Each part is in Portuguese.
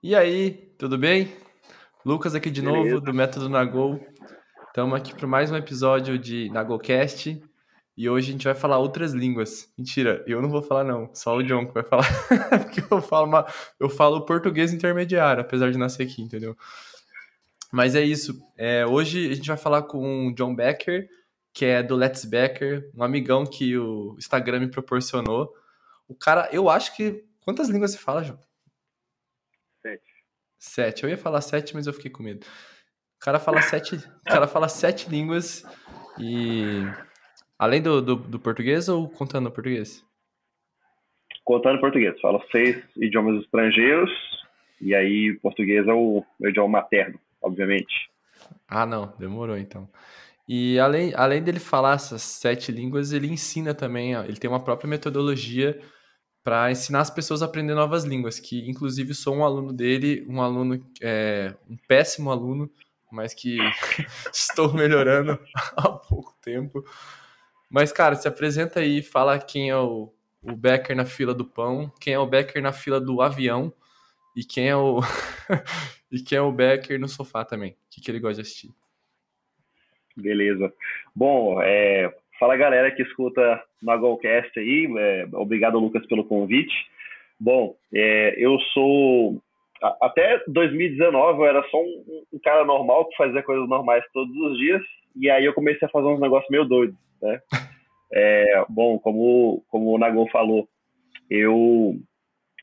E aí, tudo bem? Lucas aqui de Beleza. novo, do Método Nagol. Estamos aqui para mais um episódio de Nagolcast. E hoje a gente vai falar outras línguas. Mentira, eu não vou falar não, só o John que vai falar. Porque eu falo, uma, eu falo português intermediário, apesar de nascer aqui, entendeu? Mas é isso. É, hoje a gente vai falar com o John Becker, que é do Let's Becker, um amigão que o Instagram me proporcionou. O cara, eu acho que. Quantas línguas você fala, João? Sete. Eu ia falar sete, mas eu fiquei com medo. O cara fala sete, o cara fala sete línguas e. Além do, do, do português ou contando português? Contando português. Falo seis idiomas estrangeiros e aí português é o meu idioma materno, obviamente. Ah, não. Demorou então. E além, além dele falar essas sete línguas, ele ensina também, ó, ele tem uma própria metodologia para ensinar as pessoas a aprender novas línguas, que inclusive sou um aluno dele, um aluno, é, um péssimo aluno, mas que estou melhorando há pouco tempo. Mas, cara, se apresenta aí, fala quem é o, o Becker na fila do pão, quem é o Becker na fila do avião e quem é o e quem é o Becker no sofá também. O que, que ele gosta de assistir. Beleza. Bom, é, Fala galera que escuta Magolcast aí, é, obrigado Lucas pelo convite. Bom, é, eu sou até 2019 eu era só um, um, cara normal que fazia coisas normais todos os dias e aí eu comecei a fazer uns negócios meio doidos, né? É, bom, como como o Nagol falou, eu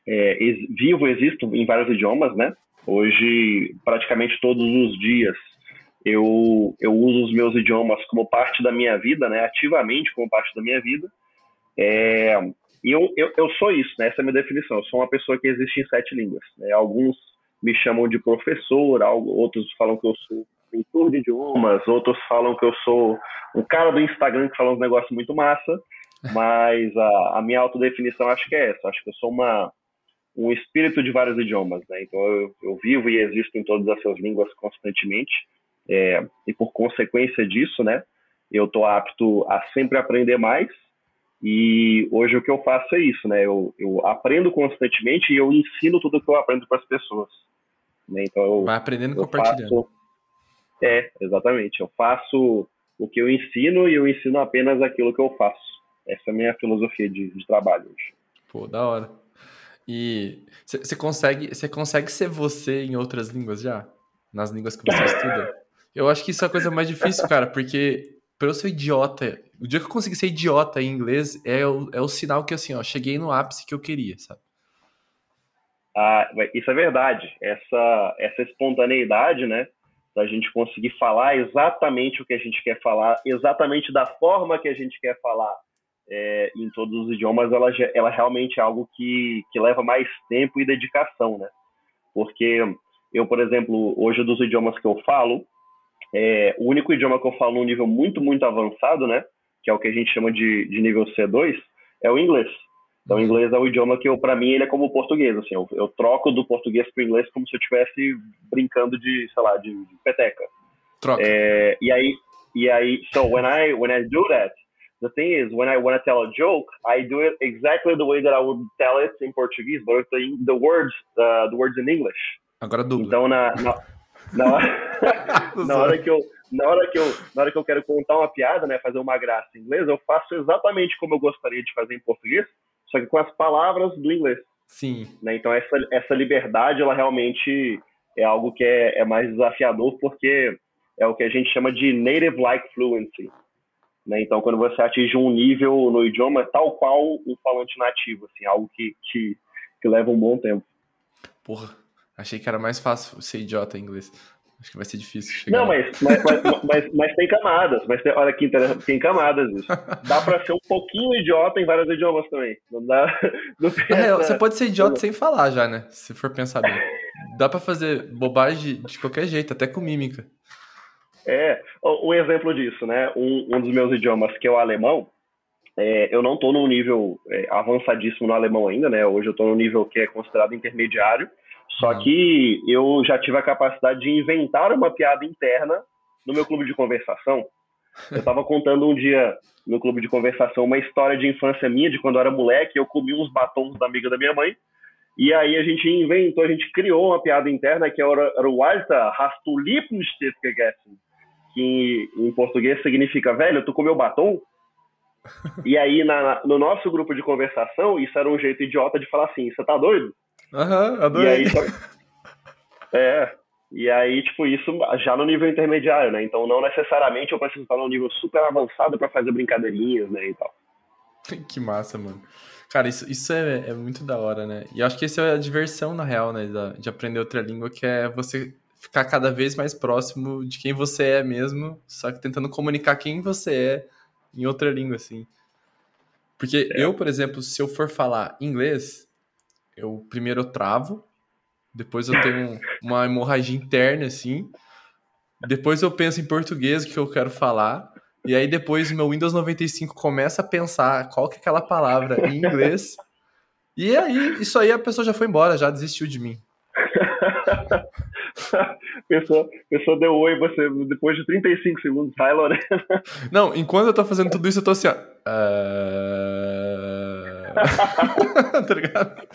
é, ex, vivo, existo em vários idiomas, né? Hoje praticamente todos os dias eu, eu uso os meus idiomas como parte da minha vida, né, ativamente como parte da minha vida. É, e eu, eu, eu sou isso, né, essa é a minha definição. Eu sou uma pessoa que existe em sete línguas. Né, alguns me chamam de professor, outros falam que eu sou pintor de idiomas, outros falam que eu sou um cara do Instagram que fala uns negócios muito massa, mas a, a minha autodefinição acho que é essa. Acho que eu sou uma, um espírito de vários idiomas, né? Então eu, eu vivo e existo em todas as suas línguas constantemente. É, e por consequência disso, né, eu estou apto a sempre aprender mais. E hoje o que eu faço é isso, né? Eu, eu aprendo constantemente e eu ensino tudo que eu aprendo para as pessoas. Né? Então eu, vai aprendendo e compartilhando. Faço, é, exatamente. Eu faço o que eu ensino e eu ensino apenas aquilo que eu faço. Essa é a minha filosofia de, de trabalho hoje. Pô, da hora. E você consegue, você consegue ser você em outras línguas já? Nas línguas que você estuda? Eu acho que isso é a coisa mais difícil, cara, porque pra eu ser idiota, o dia que eu consegui ser idiota em inglês é o, é o sinal que, assim, ó, cheguei no ápice que eu queria, sabe? Ah, isso é verdade. Essa, essa espontaneidade, né? Da gente conseguir falar exatamente o que a gente quer falar, exatamente da forma que a gente quer falar é, em todos os idiomas, ela, ela realmente é algo que, que leva mais tempo e dedicação, né? Porque eu, por exemplo, hoje dos idiomas que eu falo, é, o único idioma que eu falo num nível muito, muito avançado, né? Que é o que a gente chama de, de nível C2, é o inglês. Então, o inglês é o idioma que, para mim, ele é como o português. Assim, eu, eu troco do português para o inglês como se eu estivesse brincando de, sei lá, de, de peteca. Troca. É, e aí, e aí, so when I when I do that, the thing is, when I want to tell a joke, I do it exactly the way that I would tell it in Portuguese, but the, the words, uh, the words in English. Agora dupla. Então, na, na na hora, na hora que eu na hora que eu na hora que eu quero contar uma piada, né, fazer uma graça em inglês, eu faço exatamente como eu gostaria de fazer em português, só que com as palavras do inglês. Sim. Né? Então essa essa liberdade, ela realmente é algo que é, é mais desafiador porque é o que a gente chama de native like fluency. Né? Então quando você atinge um nível no idioma tal qual um falante nativo, assim, algo que que, que leva um bom tempo. Porra. Achei que era mais fácil ser idiota em inglês. Acho que vai ser difícil chegar. Não, mas, mas, mas, mas, tem camadas. Mas tem, olha que interessante, tem camadas isso. Dá pra ser um pouquinho idiota em vários idiomas também. Não dá. Não é. Você pode ser idiota sem falar já, né? Se for pensar bem. Dá pra fazer bobagem de qualquer jeito, até com mímica. É, um exemplo disso, né? Um, um dos meus idiomas, que é o alemão, é, eu não estou num nível é, avançadíssimo no alemão ainda, né? Hoje eu estou num nível que é considerado intermediário. Só uhum. que eu já tive a capacidade de inventar uma piada interna no meu clube de conversação. Eu estava contando um dia no clube de conversação uma história de infância minha, de quando eu era moleque, eu comi uns batons da amiga da minha mãe. E aí a gente inventou, a gente criou uma piada interna que era, era o Walter gente a gente criou uma piada interna que era, era o Walter hast du Lippenstift gegessen? Que em português significa, velho, tu comeu batom? e aí, na, no nosso grupo de conversação, isso era um jeito idiota de falar assim, você tá doido? Aham, uhum, adorei. E aí, é, e aí, tipo, isso já no nível intermediário, né? Então, não necessariamente eu preciso estar num nível super avançado para fazer brincadeirinhas, né, e tal. Que massa, mano. Cara, isso, isso é, é muito da hora, né? E eu acho que essa é a diversão, na real, né? De aprender outra língua, que é você ficar cada vez mais próximo de quem você é mesmo, só que tentando comunicar quem você é em outra língua, assim. Porque é. eu, por exemplo, se eu for falar inglês, eu primeiro eu travo, depois eu tenho uma hemorragia interna, assim, depois eu penso em português que eu quero falar, e aí depois o meu Windows 95 começa a pensar qual que é aquela palavra em inglês. E aí, isso aí a pessoa já foi embora, já desistiu de mim. pessoa, pessoa deu oi você depois de 35 segundos, vai, Lorena. Não, enquanto eu tô fazendo tudo isso, eu tô assim, ó. Uh... tá ligado?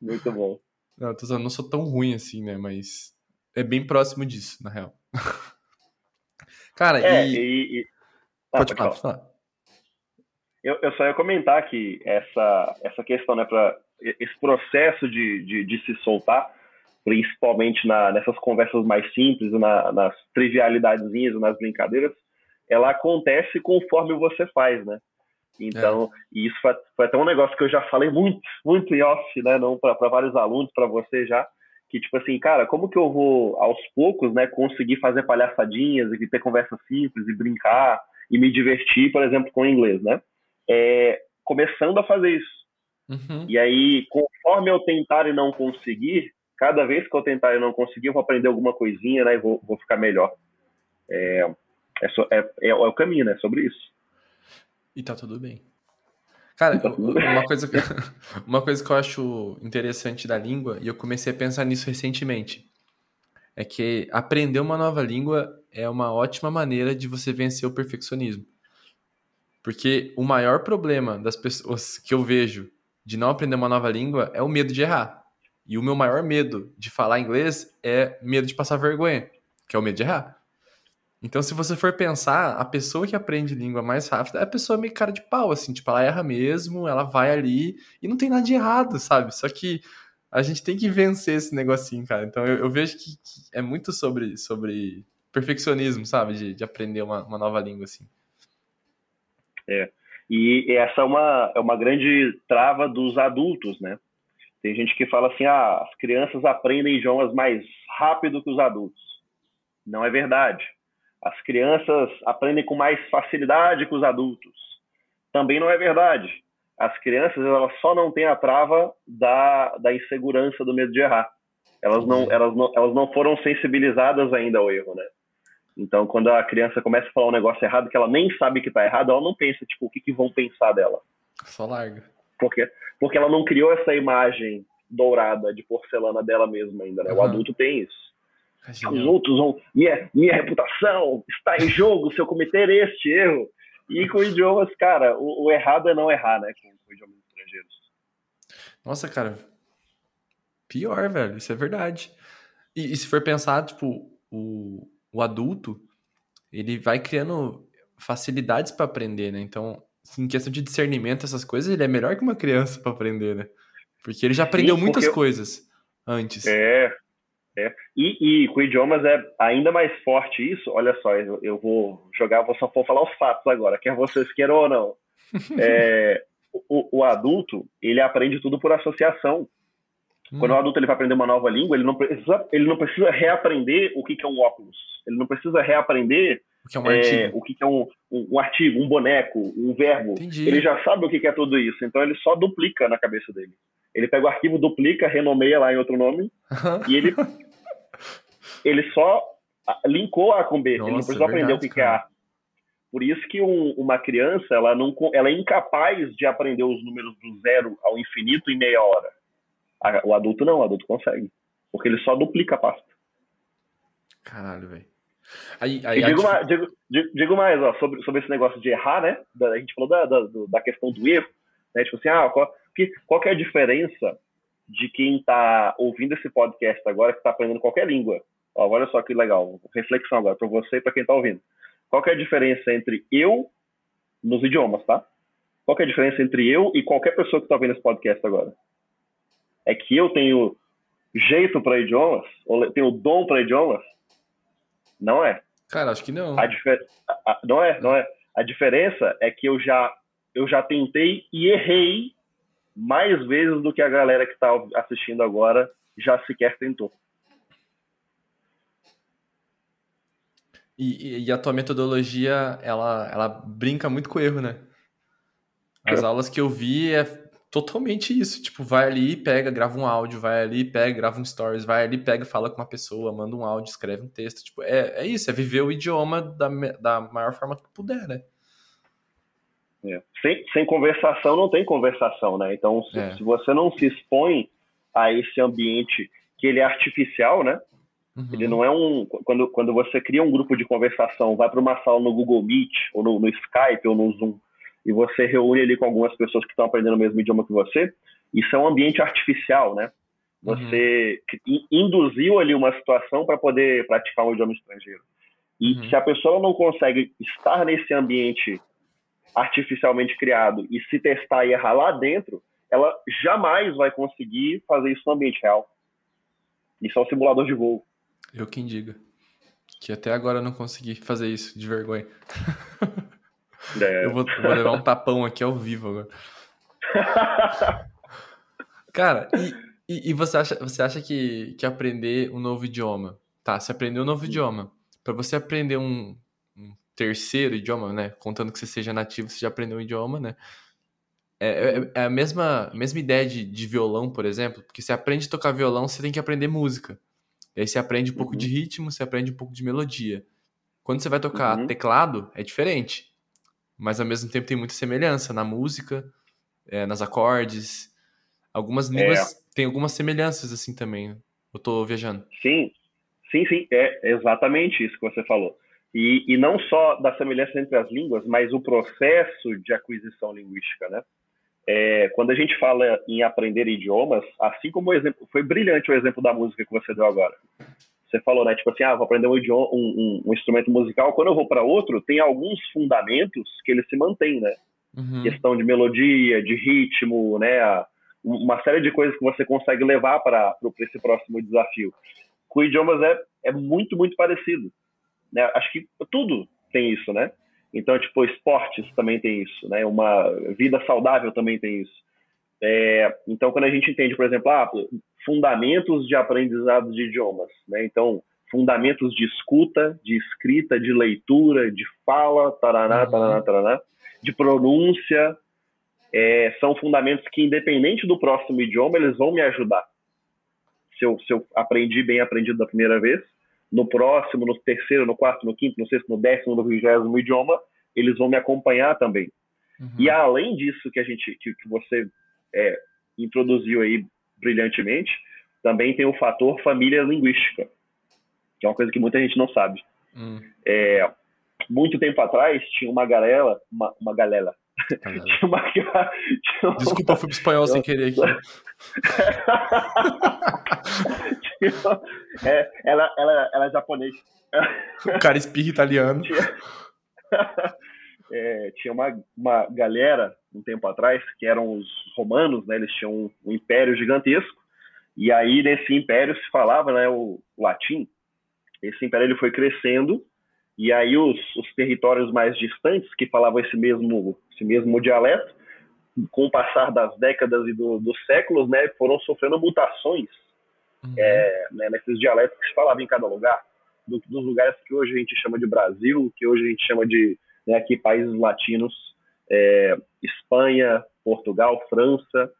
Muito bom. Não, eu não sou tão ruim assim, né? Mas é bem próximo disso, na real. Cara, é, e... e, e... Ah, pode, pode falar. Eu, eu, só ia comentar que essa, essa questão, né, para esse processo de, de, de, se soltar, principalmente na, nessas conversas mais simples, na, nas trivialidadezinhas, nas brincadeiras, ela acontece conforme você faz, né? Então, é. isso foi, foi, até um negócio que eu já falei muito, muito em off, né? Não para vários alunos, para você já, que tipo assim, cara, como que eu vou aos poucos, né, conseguir fazer palhaçadinhas e ter conversas simples e brincar e me divertir, por exemplo, com o inglês, né? É, começando a fazer isso. Uhum. E aí, conforme eu tentar e não conseguir, cada vez que eu tentar e não conseguir, eu vou aprender alguma coisinha, né, e vou, vou ficar melhor. É, é, é, é, é o caminho, né, sobre isso. E tá tudo bem. Cara, uma coisa, que, uma coisa que eu acho interessante da língua, e eu comecei a pensar nisso recentemente, é que aprender uma nova língua é uma ótima maneira de você vencer o perfeccionismo. Porque o maior problema das pessoas que eu vejo de não aprender uma nova língua é o medo de errar. E o meu maior medo de falar inglês é medo de passar vergonha, que é o medo de errar. Então, se você for pensar, a pessoa que aprende língua mais rápido é a pessoa meio cara de pau, assim, tipo, ela erra mesmo, ela vai ali e não tem nada de errado, sabe? Só que a gente tem que vencer esse negocinho, cara. Então, eu, eu vejo que, que, é muito sobre, sobre perfeccionismo, sabe? De, de aprender uma, uma nova língua, assim. É. E essa é uma, é uma grande trava dos adultos, né? Tem gente que fala assim, ah, as crianças aprendem idiomas mais rápido que os adultos. Não é verdade as crianças aprendem com mais facilidade que os adultos. Também não é verdade. As crianças elas só não têm a trava da, da insegurança, do medo de errar. Elas não, elas, não, elas não foram sensibilizadas ainda ao erro, né? Então, quando a criança começa a falar um negócio errado que ela nem sabe que está errado, ela não pensa, tipo, o que, que vão pensar dela. Só larga. Porque, porque ela não criou essa imagem dourada de porcelana dela mesma ainda, né? Uhum. O adulto tem isso. Os outros vão. Minha, minha reputação está em jogo se eu cometer este erro. E com idiomas, cara, o, o errado é não errar, né? Com, com idiomas estrangeiros. Nossa, cara. Pior, velho. Isso é verdade. E, e se for pensar, tipo, o, o adulto, ele vai criando facilidades para aprender, né? Então, em questão de discernimento, essas coisas, ele é melhor que uma criança para aprender, né? Porque ele já aprendeu Sim, muitas coisas antes. É, é. E, e, com idiomas é ainda mais forte isso. Olha só, eu, eu vou jogar, vou só falar os fatos agora, quer vocês queiram ou não. É, o, o, adulto, ele aprende tudo por associação. Hum. Quando o adulto ele vai aprender uma nova língua, ele não precisa, ele não precisa reaprender o que, que é um óculos. Ele não precisa reaprender o que é um artigo, é, o que, que é um, um, um, artigo, um boneco, um verbo. Entendi. Ele já sabe o que, que é tudo isso. Então ele só duplica na cabeça dele. Ele pega o arquivo, duplica, renomeia lá em outro nome e ele ele só linkou A com B, Nossa, ele não precisou é aprender o que, que é A. Por isso que um, uma criança ela não, ela é incapaz de aprender os números do zero ao infinito em meia hora. O adulto não, o adulto consegue. Porque ele só duplica a pasta. Caralho, velho. Aí, aí, digo, mais, digo, digo, mais ó, sobre, sobre esse negócio de errar, né? A gente falou da, da, da questão do erro. Né? Tipo assim, ah, qual, que, qual que é a diferença de quem está ouvindo esse podcast agora, que está aprendendo qualquer língua? Ó, olha só que legal, reflexão agora para você e para quem está ouvindo. Qual que é a diferença entre eu nos idiomas, tá? Qual que é a diferença entre eu e qualquer pessoa que está ouvindo esse podcast agora? É que eu tenho jeito para idiomas, ou tenho dom para idiomas? Não é. Cara, acho que não. A difer... a, não é, não é. A diferença é que eu já eu já tentei e errei mais vezes do que a galera que está assistindo agora já sequer tentou. E, e, a tua metodologia, ela, ela brinca muito com o erro, né? As aulas que eu vi é totalmente isso. Tipo, vai ali, pega, grava um áudio, vai ali, pega, grava um stories, vai ali, pega, fala com uma pessoa, manda um áudio, escreve um texto. Tipo, é, é isso, é viver o idioma da, da maior forma que puder, né? É. Sem, sem conversação não tem conversação, né? Então, se, é. se, você não se expõe a esse ambiente que ele é artificial, né? Uhum. Ele não é um. Quando, quando você cria um grupo de conversação, vai para uma sala no Google Meet, ou no, no, Skype, ou no Zoom, e você reúne ali com algumas pessoas que estão aprendendo o mesmo idioma que você, isso é um ambiente artificial, né? Você uhum. induziu ali uma situação para poder praticar um idioma estrangeiro. E uhum. se a pessoa não consegue estar nesse ambiente artificialmente criado e se testar e errar lá dentro, ela jamais vai conseguir fazer isso no ambiente real. Isso é um simulador de voo. Eu quem diga. Que até agora eu não consegui fazer isso, de vergonha. É. Eu vou, vou, levar um tapão aqui ao vivo agora. Cara, e, e, e, você acha, você acha que, que aprender um novo idioma... Tá, você aprendeu um novo idioma. Para você aprender um, um terceiro idioma, né? Contando que você seja nativo, você já aprendeu um idioma, né? É, é, é, a mesma, mesma ideia de, de violão, por exemplo, porque você aprende a tocar violão, você tem que aprender música. E aí você aprende um pouco uhum. de ritmo, você aprende um pouco de melodia. Quando você vai tocar uhum. teclado, é diferente. Mas ao mesmo tempo tem muita semelhança na música, é, nas acordes. Algumas línguas é. têm algumas semelhanças assim também. Eu tô viajando. Sim, sim, sim. É exatamente isso que você falou. E, e não só da semelhança entre as línguas, mas o processo de aquisição linguística, né? É, quando a gente fala em aprender idiomas, assim como o exemplo, foi brilhante o exemplo da música que você deu agora. Você falou, né? Tipo assim, ah, vou aprender um, idioma, um, um, um instrumento musical. Quando eu vou para outro, tem alguns fundamentos que ele se mantém, né? Uhum. Questão de melodia, de ritmo, né? Uma série de coisas que você consegue levar para esse próximo desafio. Com idiomas é, é muito, muito parecido. Né? Acho que tudo tem isso, né? Então, tipo, esportes também tem isso, né? Uma vida saudável também tem isso. É, então, quando a gente entende, por exemplo, ah, fundamentos de aprendizado de idiomas, né? Então, fundamentos de escuta, de escrita, de leitura, de fala, taraná, uhum. taraná, taraná, de pronúncia, é, são fundamentos que, independente do próximo idioma, eles vão me ajudar. Se eu, se eu aprendi bem aprendido da primeira vez, no próximo, no terceiro, no quarto, no quinto, no sexto, no décimo, no vigésimo idioma, eles vão me acompanhar também. Uhum. E além disso que a gente, que, que você é, introduziu aí brilhantemente, também tem o fator família linguística, que é uma coisa que muita gente não sabe. Uhum. É, muito tempo atrás tinha uma galera, uma, uma galera, tinha uma, tinha uma... Desculpa, eu fui pro espanhol sem querer aqui. é, ela, ela, ela é japonesa. O cara espirra italiano. Tinha, é, tinha uma, uma galera, um tempo atrás, que eram os romanos, né? Eles tinham um, um império gigantesco. E aí, nesse império, se falava né, o, o latim. Esse império ele foi crescendo e aí os, os, territórios mais distantes que falavam esse mesmo, esse mesmo dialeto, com o passar das décadas e do, dos séculos, né, foram sofrendo mutações uhum. é, né, nesses dialetos que se falavam em cada lugar, do, dos lugares que hoje a gente chama de Brasil, que hoje a gente chama de né, aqui países latinos, é, Espanha, Portugal, França,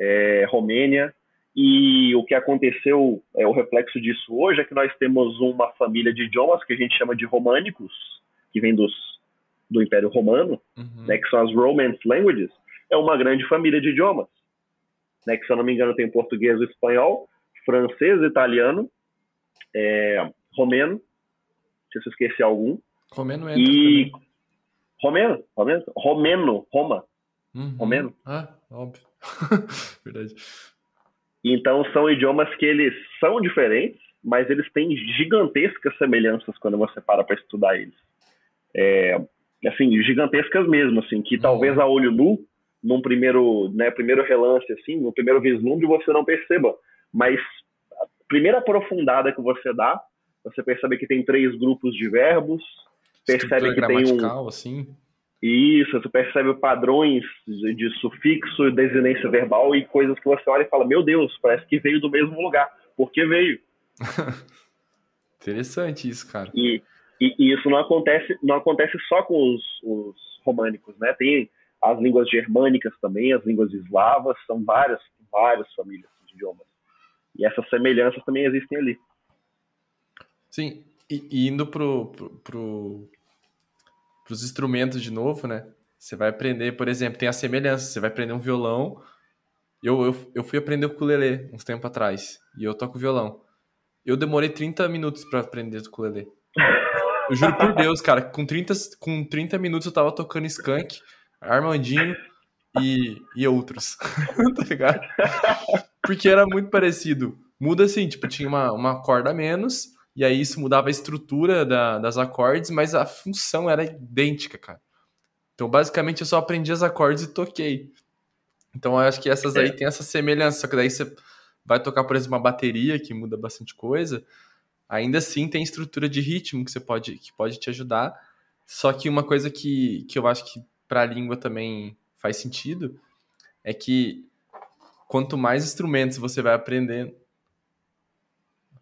é, Romênia, e o que aconteceu, é, o reflexo disso hoje é que nós temos uma família de idiomas que a gente chama de românicos, que vem dos, do Império Romano, uhum. né, que são as Romance Languages, é uma grande família de idiomas. Né, que, se eu não me engano, tem português, espanhol, francês, italiano, é, romeno, se eu esqueci algum. Romeno é. E. Romeno, romeno, romeno, Roma. uhum. ou menos. Ah, óbvio. Verdade. Então são idiomas que eles são diferentes, mas eles têm gigantescas semelhanças quando você para para estudar eles. É, assim, gigantescas mesmo, assim, que uhum. talvez a olho nu, num primeiro, né, primeiro relance, assim, no primeiro vislumbre você não perceba, mas a primeira aprofundada que você dá, você percebe que tem três grupos de verbos, percebe que tem um assim. Isso, você percebe padrões de, sufixo, desinência verbal e coisas que você olha e fala, meu Deus, parece que veio do mesmo lugar. Por que veio? Interessante isso, cara. E, e, e, isso não acontece, não acontece só com os, os românicos, né? Tem as línguas germânicas também, as línguas eslavas, são várias, várias famílias de idiomas. E essas semelhanças também existem ali. Sim, e, e indo pro, pro, pro, pros instrumentos de novo, né? Você vai aprender, por exemplo, tem a semelhança, você vai aprender um violão. Eu, eu, eu fui aprender o ukulele uns tempo atrás, e eu toco violão. Eu demorei 30 minutos para aprender o ukulele. Eu juro por Deus, cara, com 30, com 30 minutos eu tava tocando Skunk, Armandinho e, e outros, tá ligado? Porque era muito parecido. Muda assim, tipo, tinha uma, uma corda a menos, e aí isso mudava a estrutura da, das acordes, mas a função era idêntica, cara. Então, basicamente, eu só aprendi as acordes e toquei. Então, eu acho que essas é. aí tem essa semelhança, só que daí você vai tocar, por exemplo, uma bateria, que muda bastante coisa, ainda assim tem estrutura de ritmo que você pode, que pode te ajudar. Só que uma coisa que, que eu acho que para a língua também faz sentido é que quanto mais instrumentos você vai aprendendo,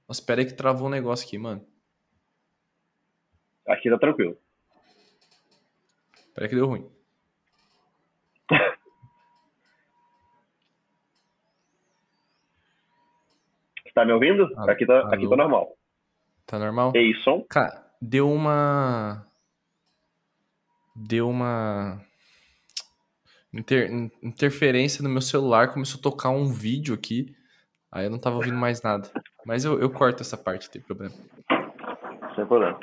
nossa, espera aí que travou um negócio aqui, mano. Aqui tá tranquilo. Espera que deu ruim. tá me ouvindo? Ah, aqui, tá, aqui tá normal. Tá normal? Ei, som? Cara, deu uma. Deu uma. Inter... Interferência no meu celular, começou a tocar um vídeo aqui. Aí eu não tava ouvindo mais nada. Mas eu, eu corto essa parte, não tem problema. Sem problema.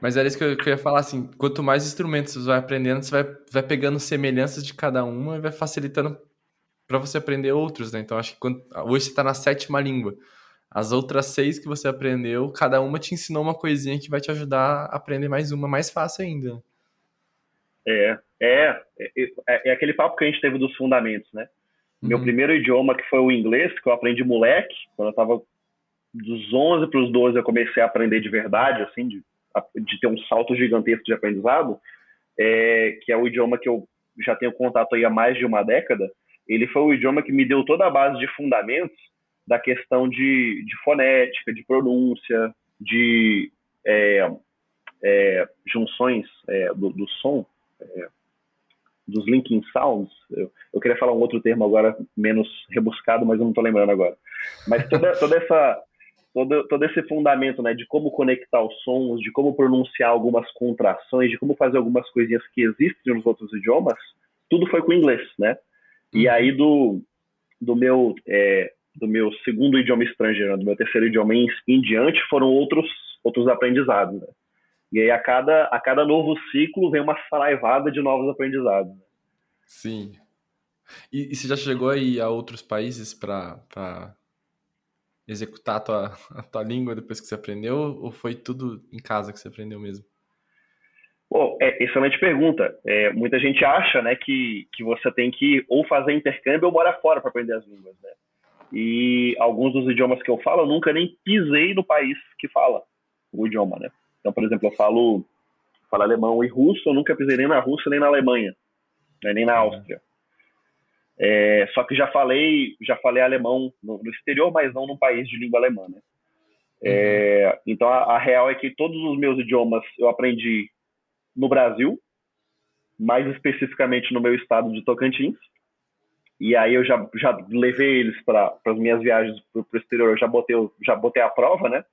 Mas era isso que eu, que eu, ia falar, assim, quanto mais instrumentos você vai aprendendo, você vai, vai pegando semelhanças de cada uma e vai facilitando para você aprender outros, né? Então acho que quando, hoje você está na sétima língua. As outras seis que você aprendeu, cada uma te ensinou uma coisinha que vai te ajudar a aprender mais uma mais fácil ainda. É, é, é, é aquele papo que a gente teve dos fundamentos, né? Meu uhum. primeiro idioma, que foi o inglês, que eu aprendi moleque, quando eu tava dos 11 para os 12, eu comecei a aprender de verdade, assim, de, de ter um salto gigantesco de aprendizado, é, que é o idioma que eu já tenho contato aí há mais de uma década. Ele foi o idioma que me deu toda a base de fundamentos da questão de, de fonética, de pronúncia, de é, é, junções é, do, do, som. É, dos linking sounds. Eu, eu, queria falar um outro termo agora menos rebuscado, mas eu não estou lembrando agora. Mas toda, toda essa todo, todo esse fundamento, né, de como conectar os sons, de como pronunciar algumas contrações, de como fazer algumas coisinhas que existem nos outros idiomas, tudo foi com o inglês, né? E uhum. aí do do meu é, do meu segundo idioma estrangeiro, do meu terceiro idioma em, em diante, foram outros outros aprendizados. Né? E aí, a cada, a cada novo ciclo, vem uma saraivada de novos aprendizados. Sim. E, e você já chegou aí a outros países para executar a tua, a tua língua depois que você aprendeu? Ou foi tudo em casa que você aprendeu mesmo? Bom, é, excelente pergunta. É, muita gente acha né, que, que você tem que ou fazer intercâmbio ou morar fora para aprender as línguas. Né? E alguns dos idiomas que eu falo, eu nunca nem pisei no país que fala o idioma. Né? Então, por exemplo, eu falo, falo alemão e russo, eu nunca pisei nem na Rússia nem na Alemanha, né, nem na Áustria. É, só que já falei, já falei alemão no, no, exterior, mas não num país de língua alemã, né? É, então a, a, real é que todos os meus idiomas eu aprendi no Brasil, mais especificamente no meu estado de Tocantins. E aí eu já, já levei eles para as minhas viagens para o exterior, eu já botei, já botei a prova, né?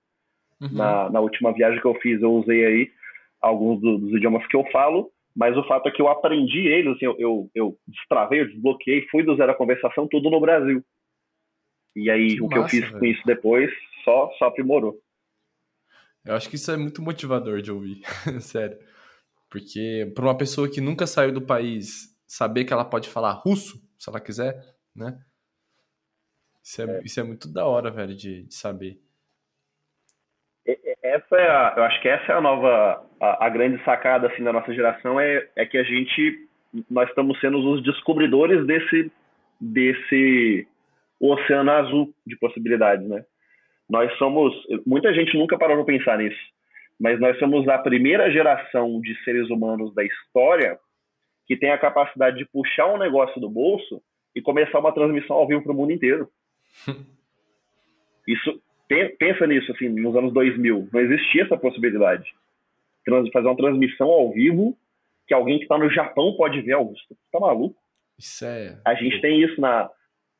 Uhum. Na, na última viagem que eu fiz, eu usei aí alguns do, dos idiomas que eu falo, mas o fato é que eu aprendi eles, assim, eu, eu, eu destravei, eu desbloqueei, fui do zero à conversação tudo no Brasil. E aí que o massa, que eu fiz véio. com isso depois só, só aprimorou. Eu acho que isso é muito motivador de ouvir, sério. Porque para uma pessoa que nunca saiu do país, saber que ela pode falar russo, se ela quiser, né? Isso é, é. Isso é muito da hora, velho, de, de saber. Essa é a, eu acho que essa é a nova, a, a, grande sacada assim da nossa geração é, é que a gente, nós estamos sendo os descobridores desse, desse oceano azul de possibilidades, né? Nós somos, muita gente nunca parou para pensar nisso, mas nós somos a primeira geração de seres humanos da história que tem a capacidade de puxar um negócio do bolso e começar uma transmissão ao vivo para o mundo inteiro. Isso, pensa nisso, assim, nos anos 2000, não existia essa possibilidade. Fazer uma transmissão ao vivo que alguém que está no Japão pode ver, Augusto. Tá maluco? Isso é. A gente tem isso na, a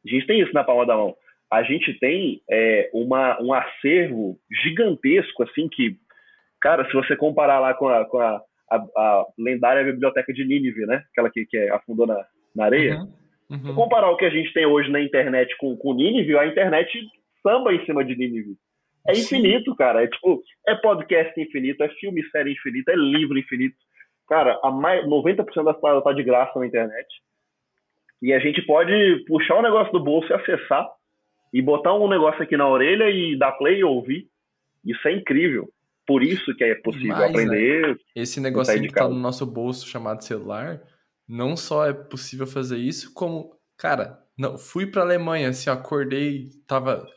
gente tem isso na palma da mão. A gente tem é, uma, um acervo gigantesco, assim, que, cara, se você comparar lá com a, com a, a, a lendária biblioteca de Nínive, né? Aquela que, que afundou na, na areia. Uhum. Uhum. comparar o que a gente tem hoje na internet com, com Nínive, a internet samba em cima de Nínive. É infinito, cara. É tipo, é podcast infinito, é filme série infinito, é livro infinito. Cara, a mais, 90% das paradas tá de graça na internet. E a gente pode puxar o negócio do bolso e acessar e botar um negócio aqui na orelha e dar play e ouvir. Isso é incrível. Por isso que é possível Mas, aprender. Né? Esse negocinho que tá no nosso bolso chamado celular, não só é possível fazer isso, como, cara, não, fui pra Alemanha, assim, acordei, tava.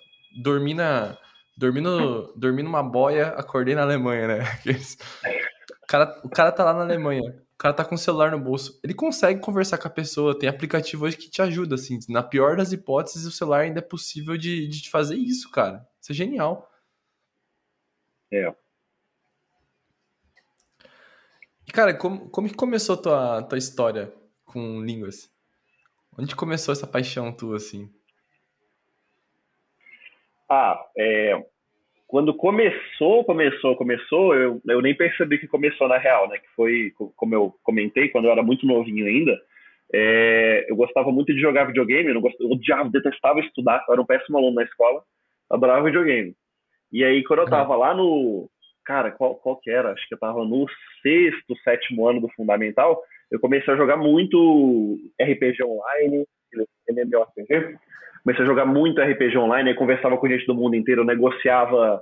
Dormi na. Dormi, no, dormi numa boia, acordei na Alemanha, né? O cara, o cara tá lá na Alemanha, o cara tá com o celular no bolso. Ele consegue conversar com a pessoa, tem aplicativo hoje que te ajuda, assim. Na pior das hipóteses, o celular ainda é possível de, de fazer isso, cara. Isso é genial. É. E, cara, como, como que começou a tua, tua história com línguas? Onde começou essa paixão tua, assim? Ah, é, quando começou, começou, começou, eu, eu nem percebi que começou na real, né? Que foi, como eu comentei, quando eu era muito novinho ainda, é, eu gostava muito de jogar videogame, eu, não gostava, eu odiava, detestava estudar, eu era um péssimo aluno na escola, adorava videogame. E aí, quando eu tava lá no, cara, qual, qual que era? Acho que eu tava no sexto, sétimo ano do Fundamental. Eu comecei a jogar muito RPG online, MMORPG. Comecei a jogar muito RPG online, aí conversava com gente do mundo inteiro, negociava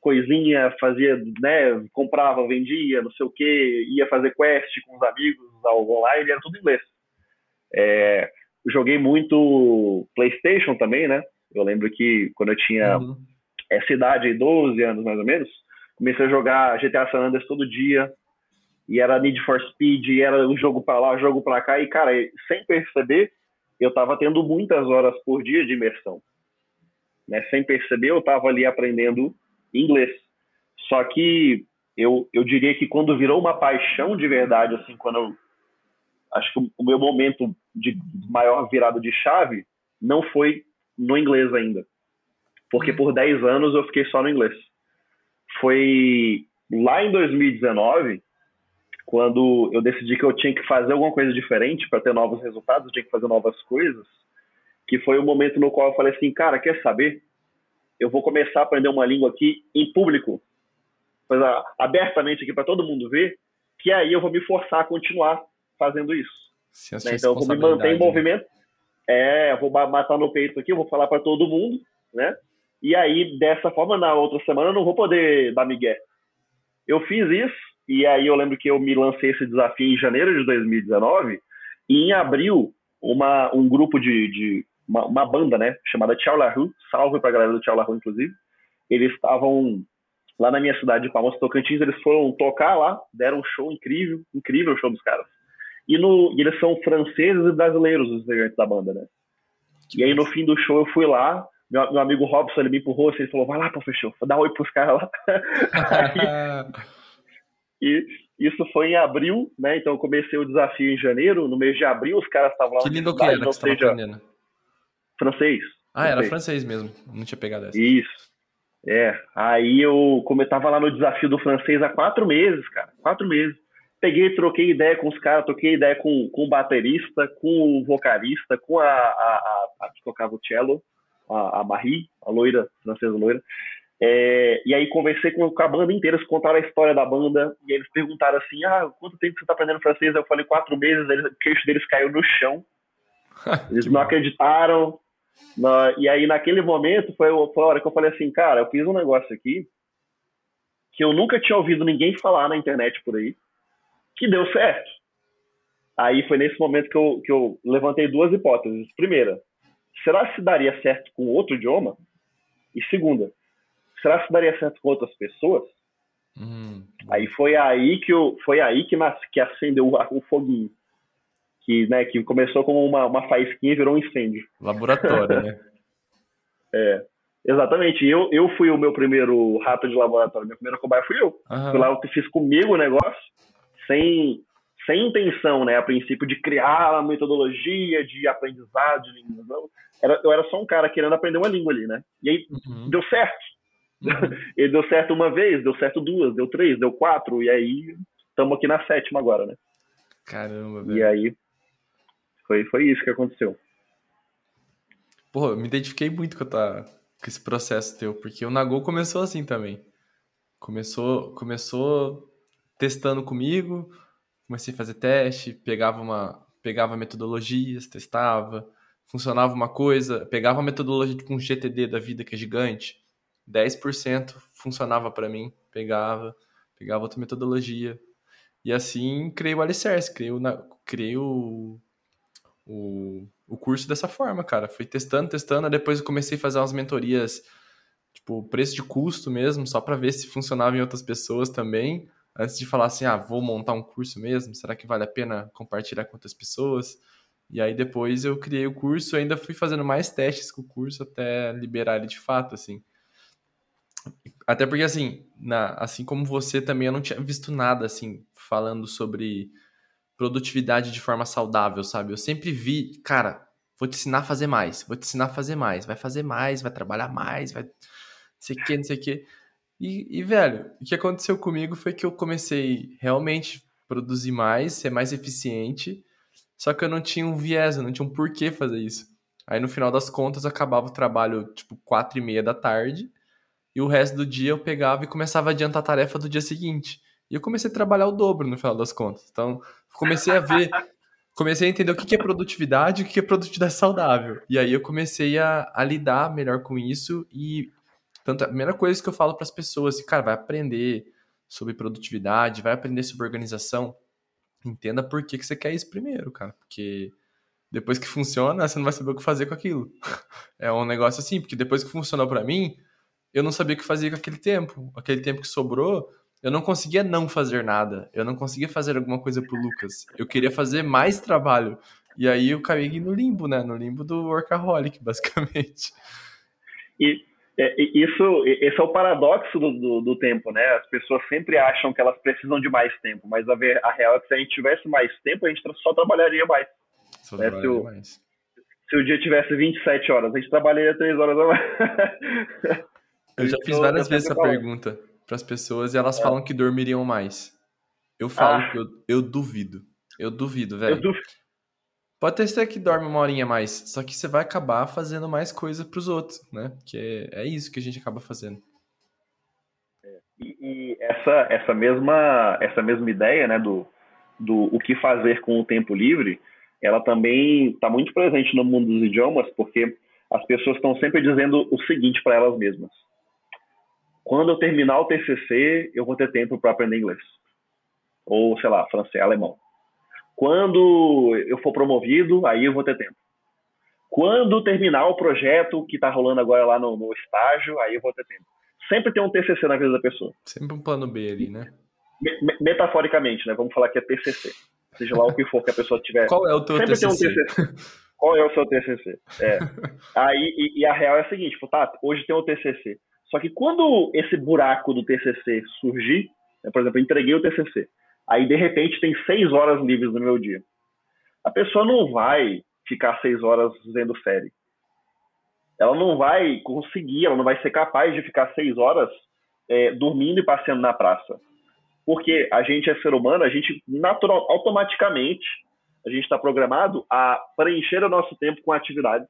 coisinha, fazia, né, comprava, vendia, não sei o que, ia fazer quest com os amigos online, era tudo inglês. É, joguei muito PlayStation também, né? Eu lembro que quando eu tinha uhum. essa idade, 12 anos mais ou menos, comecei a jogar GTA San Andreas todo dia, e era Need for Speed, e era um jogo para lá, um jogo para cá, e cara, sem perceber, eu tava tendo muitas horas por dia de imersão. Né? Sem perceber, eu tava ali aprendendo inglês. Só que eu, eu diria que quando virou uma paixão de verdade, assim, quando eu, acho que o meu momento de maior virada de chave não foi no inglês ainda. Porque por 10 anos eu fiquei só no inglês foi lá em 2019, quando eu decidi que eu tinha que fazer alguma coisa diferente para ter novos resultados, eu tinha que fazer novas coisas, que foi o momento no qual eu falei assim, cara, quer saber? Eu vou começar a aprender uma língua aqui em público, coisa abertamente aqui para todo mundo ver, que aí eu vou me forçar a continuar fazendo isso. Né? Então eu vou me manter em movimento, é, eu vou matar no peito aqui, eu vou falar para todo mundo, né? E aí, dessa forma, na outra semana eu não vou poder dar migué. Eu fiz isso, e aí eu lembro que eu me lancei esse desafio em janeiro de 2019, e em abril, uma, um grupo de, de uma, uma, banda, né, chamada Tchau Lahu, salve pra galera do Tchau Lahu, inclusive, eles estavam lá na minha cidade de Palmas Tocantins, eles foram tocar lá, deram um show incrível, incrível o show dos caras. E, no, e eles são franceses e brasileiros, os integrantes da banda, né? E aí no fim do show eu fui lá, meu, meu amigo Robson, ele me empurrou, assim, ele falou, vai lá, professor, dá um oi pros caras lá. Aí, e isso foi em abril, né? Então eu comecei o desafio em janeiro, no mês de abril os caras estavam lá. Que lindo que era que você seja, aprendendo? Francês. Ah, francês. era francês mesmo, não tinha pegado essa. Isso. É, aí eu, como eu tava lá no desafio do francês há quatro meses, cara, quatro meses. Peguei, troquei ideia com os caras, troquei ideia com, com o baterista, com o vocalista, com a, a, a, a que tocava o cello, a, a Marie, a loira, francesa loira. É, e aí conversei com, com, a banda inteira, eles contaram a história da banda, e eles perguntaram assim, ah, quanto tempo você está aprendendo francês? Eu falei, quatro meses, eles, o queixo deles caiu no chão. Eles não acreditaram. e aí, naquele momento, foi, foi a hora que eu falei assim, cara, eu fiz um negócio aqui que eu nunca tinha ouvido ninguém falar na internet por aí, que deu certo. Aí foi nesse momento que eu, que eu levantei duas hipóteses. Primeira, será que daria certo com outro idioma? E segunda, será que daria certo com outras pessoas? Hum. Aí foi aí que eu, foi aí que, nas, que acendeu o, o foguinho. Que, né, que começou como uma, uma faísquinha e virou um incêndio. Laboratório, né? é. Exatamente. Eu, eu fui o meu primeiro rato de laboratório. Minha primeira cobaia fui eu. Uhum. Fui lá, eu fiz comigo o negócio, sem, sem intenção, né? A princípio de criar uma metodologia de aprendizado de línguas. Era, eu era só um cara querendo aprender uma língua ali, né? E aí uhum. deu certo. Uhum. Ele deu certo uma vez, deu certo duas, deu três, deu quatro, e aí estamos aqui na sétima agora, né? Caramba, velho. E aí foi, foi isso que aconteceu. Porra, eu me identifiquei muito com, a com esse processo teu, porque o Nagô começou assim também. Começou, começou testando comigo, comecei a fazer teste, pegava uma pegava metodologias, testava, funcionava uma coisa, pegava uma metodologia tipo um GTD da vida que é gigante, 10% funcionava para mim, pegava, pegava outra metodologia. E assim criei o alicerce, criei o, criei o, o, o curso dessa forma, cara. Fui testando, testando, depois eu comecei a fazer umas mentorias, tipo, preço de custo mesmo, só para ver se funcionava em outras pessoas também, antes de falar assim, ah, vou montar um curso mesmo, será que vale a pena compartilhar com outras pessoas? E aí depois eu criei o curso, ainda fui fazendo mais testes com o curso até liberar ele de fato, assim. Até porque, assim, na, assim como você também, eu não tinha visto nada, assim, falando sobre produtividade de forma saudável, sabe? Eu sempre vi, cara, vou te ensinar a fazer mais, vou te ensinar a fazer mais, vai fazer mais, vai trabalhar mais, vai não sei o que, não sei o que. E, e, velho, o que aconteceu comigo foi que eu comecei realmente produzir mais, ser mais eficiente, só que eu não tinha um viés, eu não tinha um porquê fazer isso. Aí no final das contas acabava o trabalho tipo quatro e meia da tarde e o resto do dia eu pegava e começava a adiantar a tarefa do dia seguinte. E eu comecei a trabalhar o dobro no final das contas. Então, comecei a ver, comecei a entender o que é produtividade e o que é produtividade saudável. E aí eu comecei a, a lidar melhor com isso e tanto a primeira coisa que eu falo para as pessoas, cara, vai aprender sobre produtividade, vai aprender sobre organização, entenda por que, que você quer isso primeiro, cara, porque depois que funciona, você não vai saber o que fazer com aquilo. É um negócio assim, porque depois que funcionou para mim, eu não sabia o que fazer com aquele tempo. Aquele tempo que sobrou, eu não conseguia não fazer nada. Eu não conseguia fazer alguma coisa pro Lucas. Eu queria fazer mais trabalho. E aí eu caí no limbo, né? No limbo do workaholic, basicamente. E é, isso, esse é o paradoxo do, do, do, tempo, né? As pessoas sempre acham que elas precisam de mais tempo, mas a, ver, a real é que se a gente tivesse mais tempo, a gente só trabalharia mais. Só né? trabalharia se, o, mais. se o dia tivesse 27 horas, a gente trabalharia 3 horas a mais. Eu já fiz várias vezes essa falar. pergunta para as pessoas e elas é. falam que dormiriam mais. Eu falo ah. que eu, eu duvido. Eu duvido, velho. Pode ter certeza que dorme uma horinha mais, só que você vai acabar fazendo mais coisa para os outros, né? Que é, é isso que a gente acaba fazendo. É, e, e, essa, essa, mesma, essa mesma ideia, né, do, do o que fazer com o tempo livre, ela também está muito presente no mundo dos idiomas, porque as pessoas estão sempre dizendo o seguinte para elas mesmas: quando eu terminar o TCC, eu vou ter tempo para aprender inglês. Ou, sei lá, francês, alemão. Quando eu for promovido, aí eu vou ter tempo. Quando terminar o projeto que está rolando agora lá no, no, estágio, aí eu vou ter tempo. Sempre tem um TCC na vida da pessoa. Sempre um plano B ali, né? Metaforicamente, né? Vamos falar que é TCC. Seja lá o que for que a pessoa tiver. Qual é o teu Sempre TCC? tem um TCC. Qual é o seu TCC? É. aí, e, e, a real é a seguinte, tipo, tá, hoje tem o TCC. Só que quando esse buraco do TCC surgir, né, por exemplo, eu entreguei o TCC, aí de repente tem seis horas livres no meu dia. A pessoa não vai ficar seis horas vendo série. Ela não vai conseguir, ela não vai ser capaz de ficar seis horas é, dormindo e passeando na praça. Porque a gente é ser humano, a gente natural, automaticamente, a gente está programado a preencher o nosso tempo com atividades.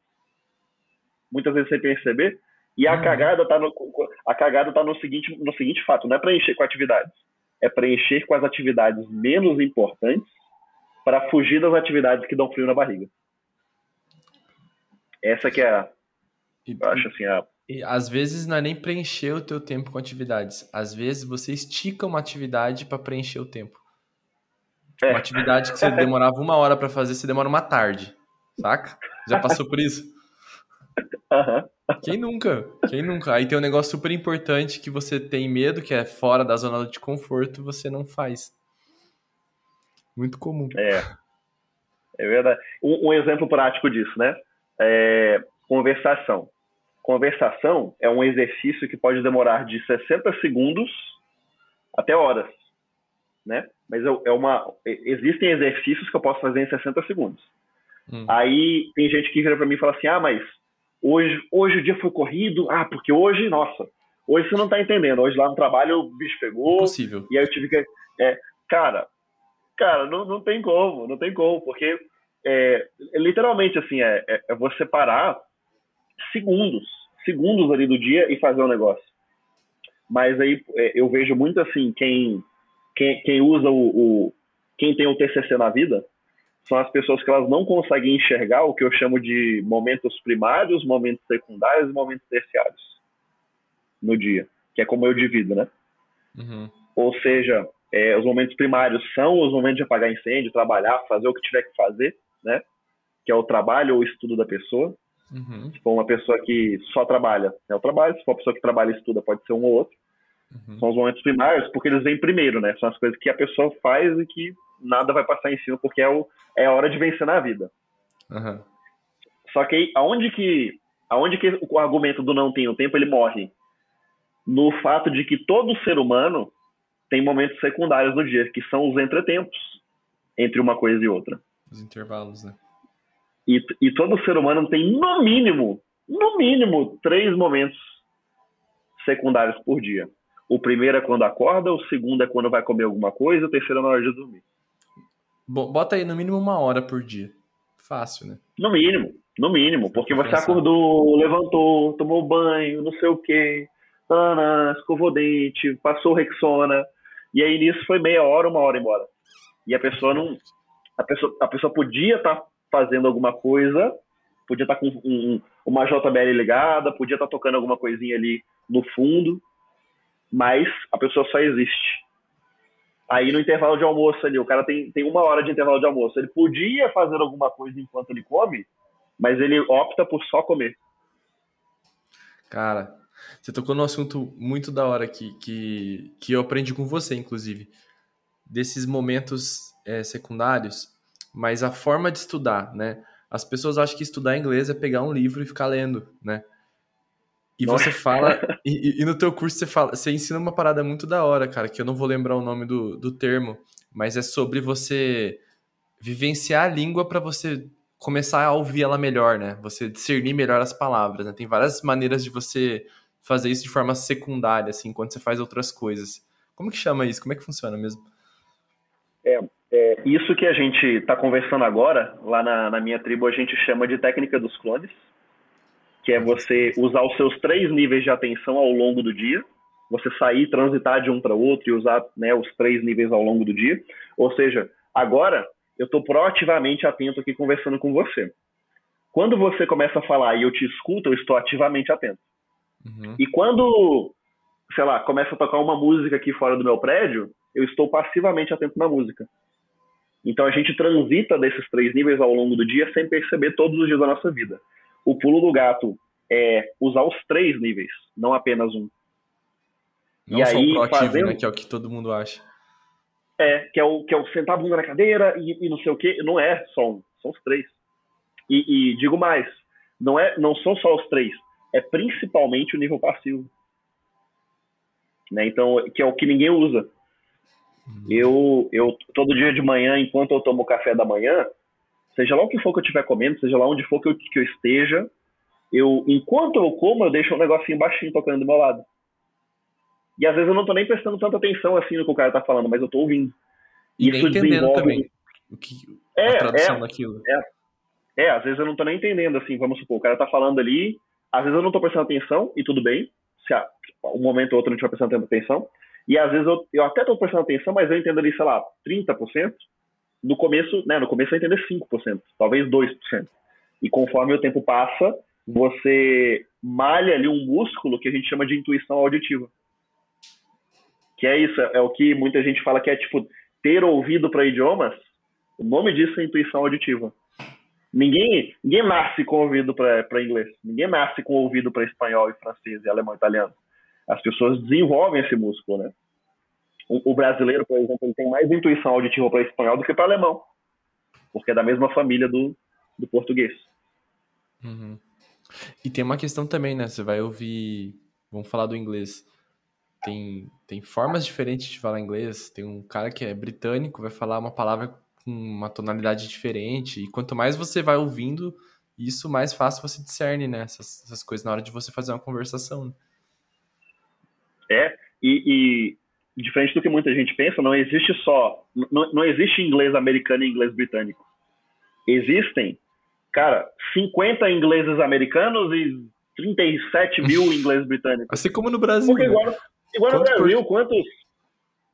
Muitas vezes sem perceber, E a uhum. cagada tá no a cagada tá no seguinte no seguinte fato, não é preencher com atividades, é preencher com as atividades menos importantes para fugir das atividades que dão frio na barriga. Essa que é a, eu acho assim a e às vezes não é nem preencher o teu tempo com atividades. Às vezes você estica uma atividade para preencher o tempo. É. Uma atividade que você demorava uma hora para fazer, você demora uma tarde. Saca? Já passou por isso? Uhum. Quem nunca? Quem nunca? Aí tem um negócio super importante que você tem medo, que é fora da zona de conforto, você não faz. Muito comum. É. É verdade. Um, um exemplo prático disso, né? É, conversação. Conversação é um exercício que pode demorar de 60 segundos até horas, né? Mas é, uma, existem exercícios que eu posso fazer em 60 segundos. Hum. Aí tem gente que vira para mim e fala assim: ah, mas hoje, hoje o dia foi corrido. Ah, porque hoje, nossa, hoje você não tá entendendo. Hoje lá no trabalho o bicho pegou. Possível. E aí eu tive que. É, cara, cara, não, não tem como, não tem como, porque é, literalmente assim, é, é, é você parar segundos, segundos ali do dia e fazer um negócio. Mas aí é, eu vejo muito assim, quem, quem, quem usa o, o, quem tem o TCC na vida, são as pessoas que elas não conseguem enxergar o que eu chamo de momentos primários, momentos secundários e momentos terciários no dia, que é como eu divido, né? Uhum. Ou seja, é, os momentos primários são os momentos de apagar incêndio, trabalhar, fazer o que tiver que fazer, né? Que é o trabalho ou o estudo da pessoa. Uhum. Se for uma pessoa que só trabalha, é o trabalho. Se for uma pessoa que trabalha e estuda, pode ser um ou outro. Uhum. São os momentos primários, porque eles vêm primeiro, né? São as coisas que a pessoa faz e que nada vai passar em cima, porque é, o, é a hora de vencer na vida. Uhum. Só que aí, aonde que, aonde que o argumento do não tenho tempo, ele morre? No fato de que todo ser humano tem momentos secundários no dia, que são os entretempos entre uma coisa e outra. Os intervalos, né? E, e todo ser humano tem, no mínimo, no mínimo, três momentos secundários por dia. O primeiro é quando acorda, o segundo é quando vai comer alguma coisa, o terceiro é na hora de dormir. Bota aí no mínimo uma hora por dia. Fácil, né? No mínimo, no mínimo, porque você acordou, levantou, tomou banho, não sei o quê, escovou dente, passou Rexona, e aí nisso foi meia hora, uma hora embora. E a pessoa não. A pessoa, a pessoa podia estar tá fazendo alguma coisa, podia estar tá com um, uma JBL ligada, podia estar tá tocando alguma coisinha ali no fundo, mas a pessoa só existe. Aí no intervalo de almoço ali, o cara tem, tem uma hora de intervalo de almoço. Ele podia fazer alguma coisa enquanto ele come, mas ele opta por só comer. Cara, você tocou num assunto muito da hora aqui, que, que eu aprendi com você, inclusive. Desses momentos é, secundários, mas a forma de estudar, né? As pessoas acham que estudar inglês é pegar um livro e ficar lendo, né? E Nossa. você fala, e, e, no teu curso você fala, você ensina uma parada muito da hora, cara, que eu não vou lembrar o nome do, do termo, mas é sobre você vivenciar a língua para você começar a ouvir ela melhor, né? Você discernir melhor as palavras, né? Tem várias maneiras de você fazer isso de forma secundária, assim, enquanto você faz outras coisas. Como que chama isso? Como é que funciona mesmo? É, é isso que a gente está conversando agora, lá na, na minha tribo, a gente chama de técnica dos clones que é você usar os seus três níveis de atenção ao longo do dia, você sair, transitar de um para outro e usar né, os três níveis ao longo do dia. Ou seja, agora eu estou proativamente atento aqui conversando com você. Quando você começa a falar e eu te escuto, eu estou ativamente atento. Uhum. E quando, sei lá, começa a tocar uma música aqui fora do meu prédio, eu estou passivamente atento na música. Então a gente transita desses três níveis ao longo do dia sem perceber todos os dias da nossa vida o pulo do gato é usar os três níveis, não apenas um. Não e só aí, proativo, fazendo... né, que é o que todo mundo acha. É, que é o, que é o sentar a bunda na cadeira e, e não sei o que. Não é só um, são os três. E, e, digo mais, não, é, não são só os três, é principalmente o nível passivo. Né? Então, que é o que ninguém usa. Hum. Eu, eu, todo dia de manhã, enquanto eu tomo café da manhã, seja lá o que for que eu estiver comendo, seja lá onde for que eu, que eu esteja, eu, enquanto eu como, eu deixo um negocinho baixinho tocando do meu lado. E às vezes eu não tô nem prestando tanta atenção assim no que o cara tá falando, mas eu tô ouvindo. E Isso entendendo desenvolve... também o que, é, a tradução é, daquilo. É, é, às vezes eu não tô nem entendendo, assim, vamos supor, o cara tá falando ali, às vezes eu não estou prestando atenção e tudo bem, se há, um momento ou outro não estiver prestando atenção, e às vezes eu, eu até estou prestando atenção, mas eu entendo ali, sei lá, 30%, no começo, né, no começo eu entendo 5%, talvez 2%. E conforme o tempo passa, você malha ali um músculo que a gente chama de intuição auditiva. Que é isso, é o que muita gente fala que é tipo ter ouvido para idiomas. O nome disso é intuição auditiva. Ninguém, ninguém nasce com ouvido para inglês. Ninguém nasce com ouvido para espanhol e francês e alemão e italiano. As pessoas desenvolvem esse músculo, né? O, o brasileiro, por exemplo, ele tem mais intuição auditiva para espanhol do que para alemão, porque é da mesma família do, do português. Uhum. E tem uma questão também, né? Você vai ouvir. Vamos falar do inglês. Tem, tem formas diferentes de falar inglês. Tem um cara que é britânico, vai falar uma palavra com uma tonalidade diferente. E quanto mais você vai ouvindo, isso mais fácil você discerne, né? Essas, essas coisas na hora de você fazer uma conversação. Né? É, e, e, diferente do que muita gente pensa, não existe só. Não, não existe inglês americano e inglês britânico. Existem cara, 50 ingleses americanos e 37 mil ingleses britânicos. Assim como no Brasil. Porque igual, igual no Brasil, por... quantos.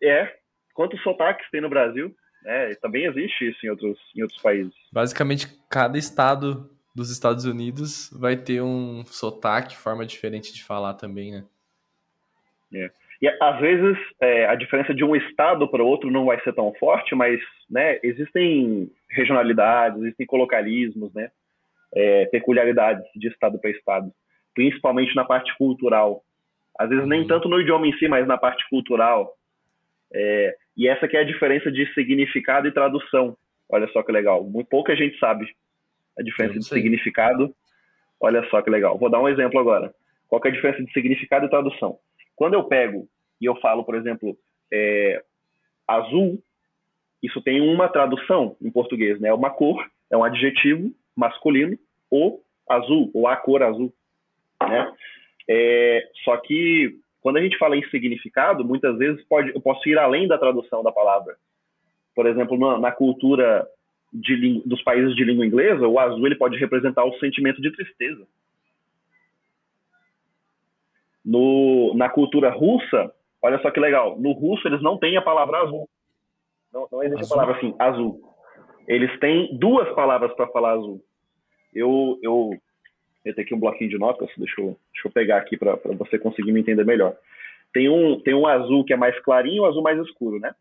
É, quantos sotaques tem no Brasil? É, também existe isso em outros, em outros países. Basicamente, cada estado dos Estados Unidos vai ter um sotaque, forma diferente de falar também, né? É. E às vezes é, a diferença de um estado para outro não vai ser tão forte, mas né, existem regionalidades, existem colocalismos, né, é, peculiaridades de estado para estado, principalmente na parte cultural. Às vezes nem uhum. tanto no idioma em si, mas na parte cultural. É, e essa que é a diferença de significado e tradução. Olha só que legal. Muito pouca gente sabe a diferença de significado. Olha só que legal. Vou dar um exemplo agora. Qual é a diferença de significado e tradução? Quando eu pego e eu falo, por exemplo, é, azul, isso tem uma tradução em português, né? É uma cor, é um adjetivo masculino, o azul, ou a cor azul, né? É, só que quando a gente fala em significado, muitas vezes pode, eu posso ir além da tradução da palavra. Por exemplo, na, na cultura de, dos países de língua inglesa, o azul ele pode representar o sentimento de tristeza. No, na cultura russa, olha só que legal, no russo eles não têm a palavra azul. Não, não existe azul. a palavra assim, azul. Eles têm duas palavras para falar azul. Eu, eu, eu tenho aqui um bloquinho de notas, deixa eu, deixa eu pegar aqui para você conseguir me entender melhor. Tem um, tem um azul que é mais clarinho e um azul mais escuro, né?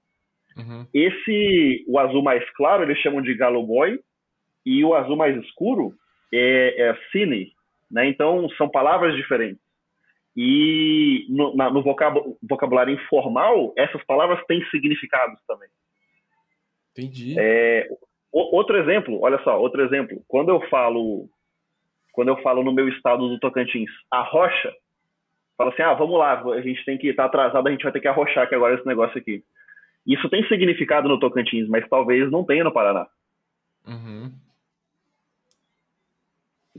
Uhum. Esse, o azul mais claro, eles chamam de galo boy, e o azul mais escuro é, é cine, né? Então, são palavras diferentes. E no, na, no vocabulário informal, essas palavras têm significados também. Entendi. É, outro exemplo, olha só, outro exemplo. Quando eu falo, quando eu falo no meu estado do Tocantins, a rocha, fala assim, ah, vamos lá, a gente tem que estar tá atrasado, a gente vai ter que arrochar aqui agora esse negócio aqui. Isso tem significado no Tocantins, mas talvez não tenha no Paraná. Uhum.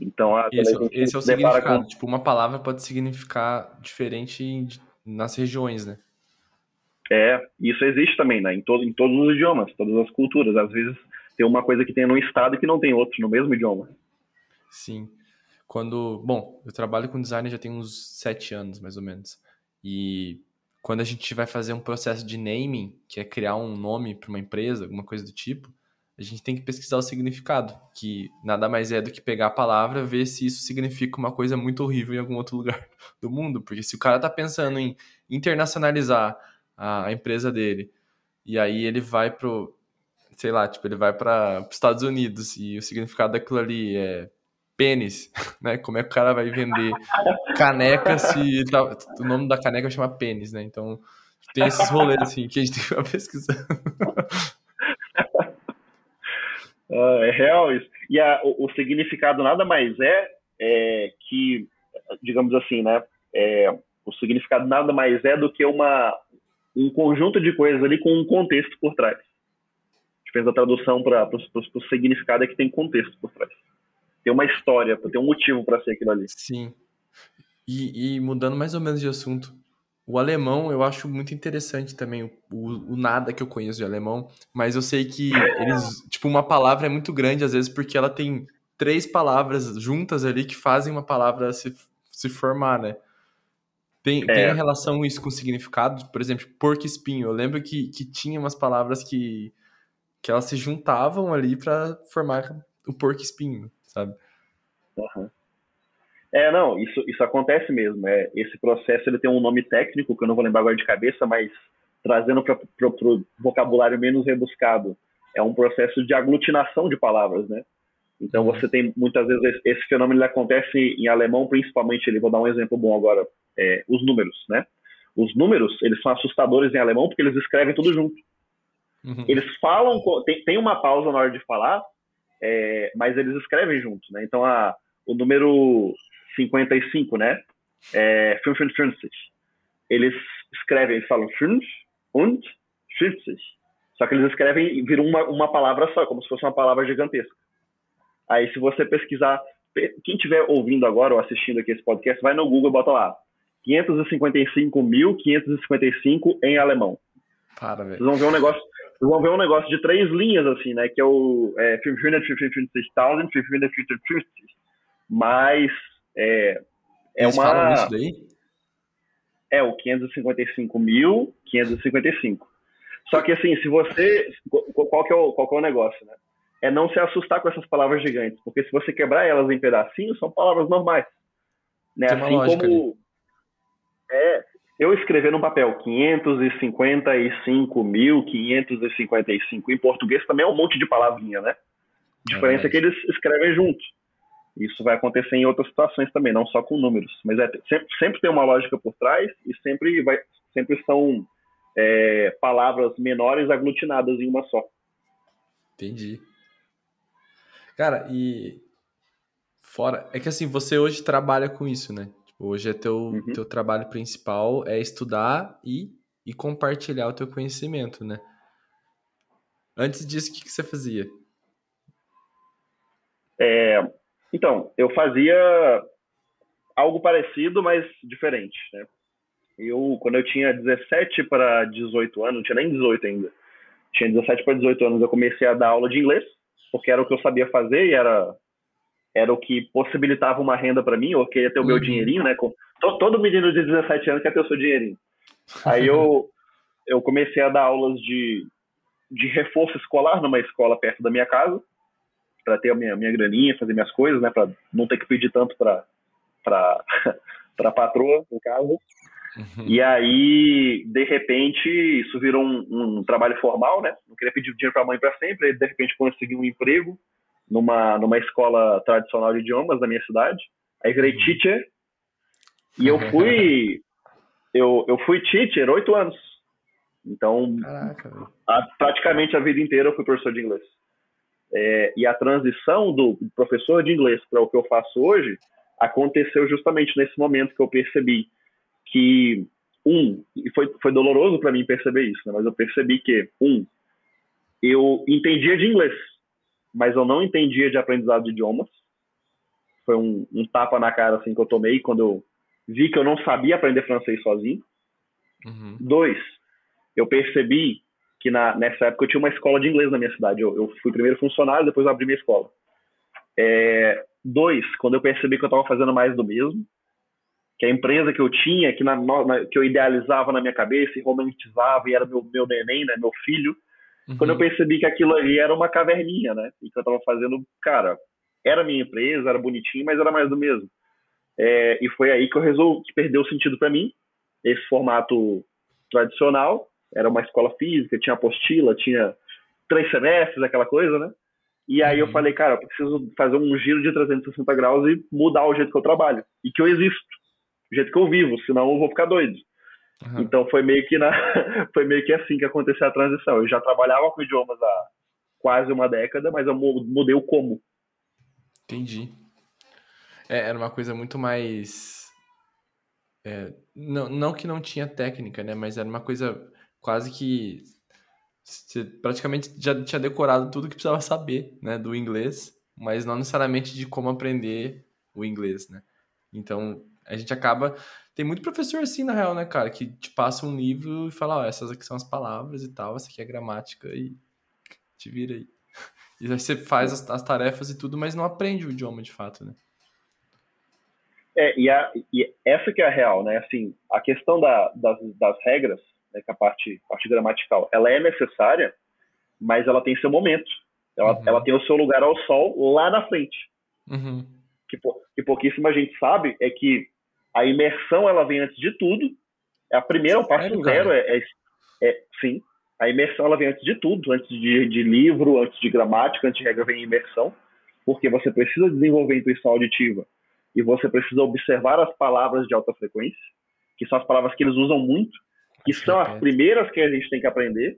Então, a, esse, esse é o significado. Com... Tipo, uma palavra pode significar diferente nas regiões, né? É, isso existe também, né? Em, todo, em todos os idiomas, todas as culturas. Às vezes tem uma coisa que tem num estado e que não tem outro no mesmo idioma. Sim. Quando. Bom, eu trabalho com design já tem uns sete anos, mais ou menos. E quando a gente vai fazer um processo de naming, que é criar um nome para uma empresa, alguma coisa do tipo, a gente tem que pesquisar o significado, que nada mais é do que pegar a palavra, ver se isso significa uma coisa muito horrível em algum outro lugar do mundo, porque se o cara tá pensando em internacionalizar a, empresa dele, e aí ele vai pro, sei lá, tipo, ele vai para os Estados Unidos e o significado daquilo ali é pênis, né? Como é que o cara vai vender caneca se tá, o nome da caneca chama pênis, né? Então tem esses rolês assim que a gente tem que pesquisar. Uh, é real isso. E a, o, o, significado nada mais é, é, que, digamos assim, né? É, o significado nada mais é do que uma, um conjunto de coisas ali com um contexto por trás. A gente a tradução para o significado é que tem contexto por trás. Tem uma história, tem um motivo para ser aquilo ali. Sim. E, e mudando mais ou menos de assunto, o alemão eu acho muito interessante também, o, o, nada que eu conheço de alemão, mas eu sei que eles, tipo, uma palavra é muito grande às vezes porque ela tem três palavras juntas ali que fazem uma palavra se se formar, né? Tem, é. tem relação isso com significado? Por exemplo, porco espinho. Eu lembro que, que tinha umas palavras que, que elas se juntavam ali para formar o porco espinho, sabe? Uhum. É, não, isso, isso acontece mesmo. É, esse processo ele tem um nome técnico que eu não vou lembrar agora de cabeça, mas trazendo para o vocabulário menos rebuscado, é um processo de aglutinação de palavras, né? Então você tem muitas vezes esse fenômeno ele acontece em alemão, principalmente. Ele vou dar um exemplo bom agora, é, os números, né? Os números eles são assustadores em alemão porque eles escrevem tudo junto. Uhum. Eles falam, tem, tem uma pausa na hora de falar, é, mas eles escrevem junto, né? Então a, o número 55, né? É 55. Eles escrevem, eles falam 5 und 50. Só que eles escrevem e viram uma, uma palavra só, como se fosse uma palavra gigantesca. Aí, se você pesquisar, quem estiver ouvindo agora ou assistindo aqui esse podcast, vai no Google e bota lá 555.555 em alemão. Para, velho. Vocês vão ver um negócio, vocês vão ver um negócio de três linhas assim, né? Que é o é, 555.550. Mas é, é Eles uma. Isso daí? É o 555.555. Só que assim, se você. Qual que, é o, qual que é o negócio, né? É não se assustar com essas palavras gigantes, porque se você quebrar elas em pedacinhos, são palavras normais. Né? Tem assim como. Ali. É, eu escrever no papel 555.555 em português também é um monte de palavrinha, né? A diferença é, é que eles escrevem juntos. Isso vai acontecer em outras situações também, não só com números. Mas é, sempre, sempre tem uma lógica por trás e sempre, vai, sempre são é, palavras menores aglutinadas em uma só. Entendi. Cara, e fora. É que assim, você hoje trabalha com isso, né? Tipo, hoje é teu, uhum. teu trabalho principal é estudar e, e compartilhar o teu conhecimento, né? Antes disso, o que, que você fazia? É, então, eu fazia algo parecido, mas diferente, né? Eu, quando eu tinha 17 para 18 anos, não tinha nem 18 ainda, tinha 17 para 18 anos, eu comecei a dar aula de inglês, porque era o que eu sabia fazer e era, era o que possibilitava uma renda para mim, eu queria ter o meu uhum. dinheirinho, né? Todo menino de 17 anos quer ter o seu dinheirinho. Aí eu, eu comecei a dar aulas de, de reforço escolar numa escola perto da minha casa, para ter a minha, minha graninha, fazer minhas coisas, né? Para não ter que pedir tanto para para patroa, no caso. Uhum. E aí, de repente, isso virou um, um trabalho formal, né? Não queria pedir dinheiro para a mãe para sempre, aí, de repente consegui um emprego numa, numa escola tradicional de idiomas da minha cidade. Aí virei uhum. teacher. E eu fui eu, eu fui teacher oito anos. Então, a, praticamente a vida inteira eu fui professor de inglês. É, e a transição do professor de inglês para o que eu faço hoje aconteceu justamente nesse momento que eu percebi que um e foi foi doloroso para mim perceber isso, né? mas eu percebi que um eu entendia de inglês, mas eu não entendia de aprendizado de idiomas. Foi um, um tapa na cara assim que eu tomei quando eu vi que eu não sabia aprender francês sozinho. Uhum. Dois, eu percebi que na, nessa época eu tinha uma escola de inglês na minha cidade. Eu, eu fui primeiro funcionário, depois abri minha escola. É, dois, quando eu percebi que eu estava fazendo mais do mesmo, que a empresa que eu tinha, que, na, na, que eu idealizava na minha cabeça e romantizava e era meu, meu neném, né, meu filho, uhum. quando eu percebi que aquilo ali era uma caverninha, né, e que eu estava fazendo, cara, era minha empresa, era bonitinho, mas era mais do mesmo. É, e foi aí que eu resolvi, que perdeu o sentido para mim, esse formato tradicional, era uma escola física, tinha apostila, tinha três semestres, aquela coisa, né? E aí eu uhum. falei, cara, eu preciso fazer um giro de 360 graus e mudar o jeito que eu trabalho e que eu existo do jeito que eu vivo, senão eu vou ficar doido. Uhum. Então foi meio que na, foi meio que assim que aconteceu a transição. Eu já trabalhava com idiomas há quase uma década, mas eu mudei o como. Entendi. É, era uma coisa muito mais é, não, não que não tinha técnica, né? Mas era uma coisa quase que você praticamente já tinha decorado tudo que precisava saber, né, do inglês, mas não necessariamente de como aprender o inglês, né? Então, a gente acaba. Tem muito professor assim, na real, né, cara? Que te passa um livro e fala, ó, essas aqui são as palavras e tal, essa aqui é a gramática e te vira aí. E aí você faz as, as tarefas e tudo, mas não aprende o idioma de fato, né? É, e, a, e essa que é a real, né? Assim, a questão da, das, das regras, né, que a parte, parte gramatical, ela é necessária, mas ela tem seu momento. Ela, uhum. ela tem o seu lugar ao sol lá na frente. Uhum. Que, que pouquíssima gente sabe é que a imersão ela vem antes de tudo. É a primeira, o passo zero é, é, é, sim. A imersão ela vem antes de tudo, antes de, de livro, antes de gramática, antes de regra vem imersão, porque você precisa desenvolver intuição auditiva e você precisa observar as palavras de alta frequência, que são as palavras que eles usam muito, que são as primeiras que a gente tem que aprender.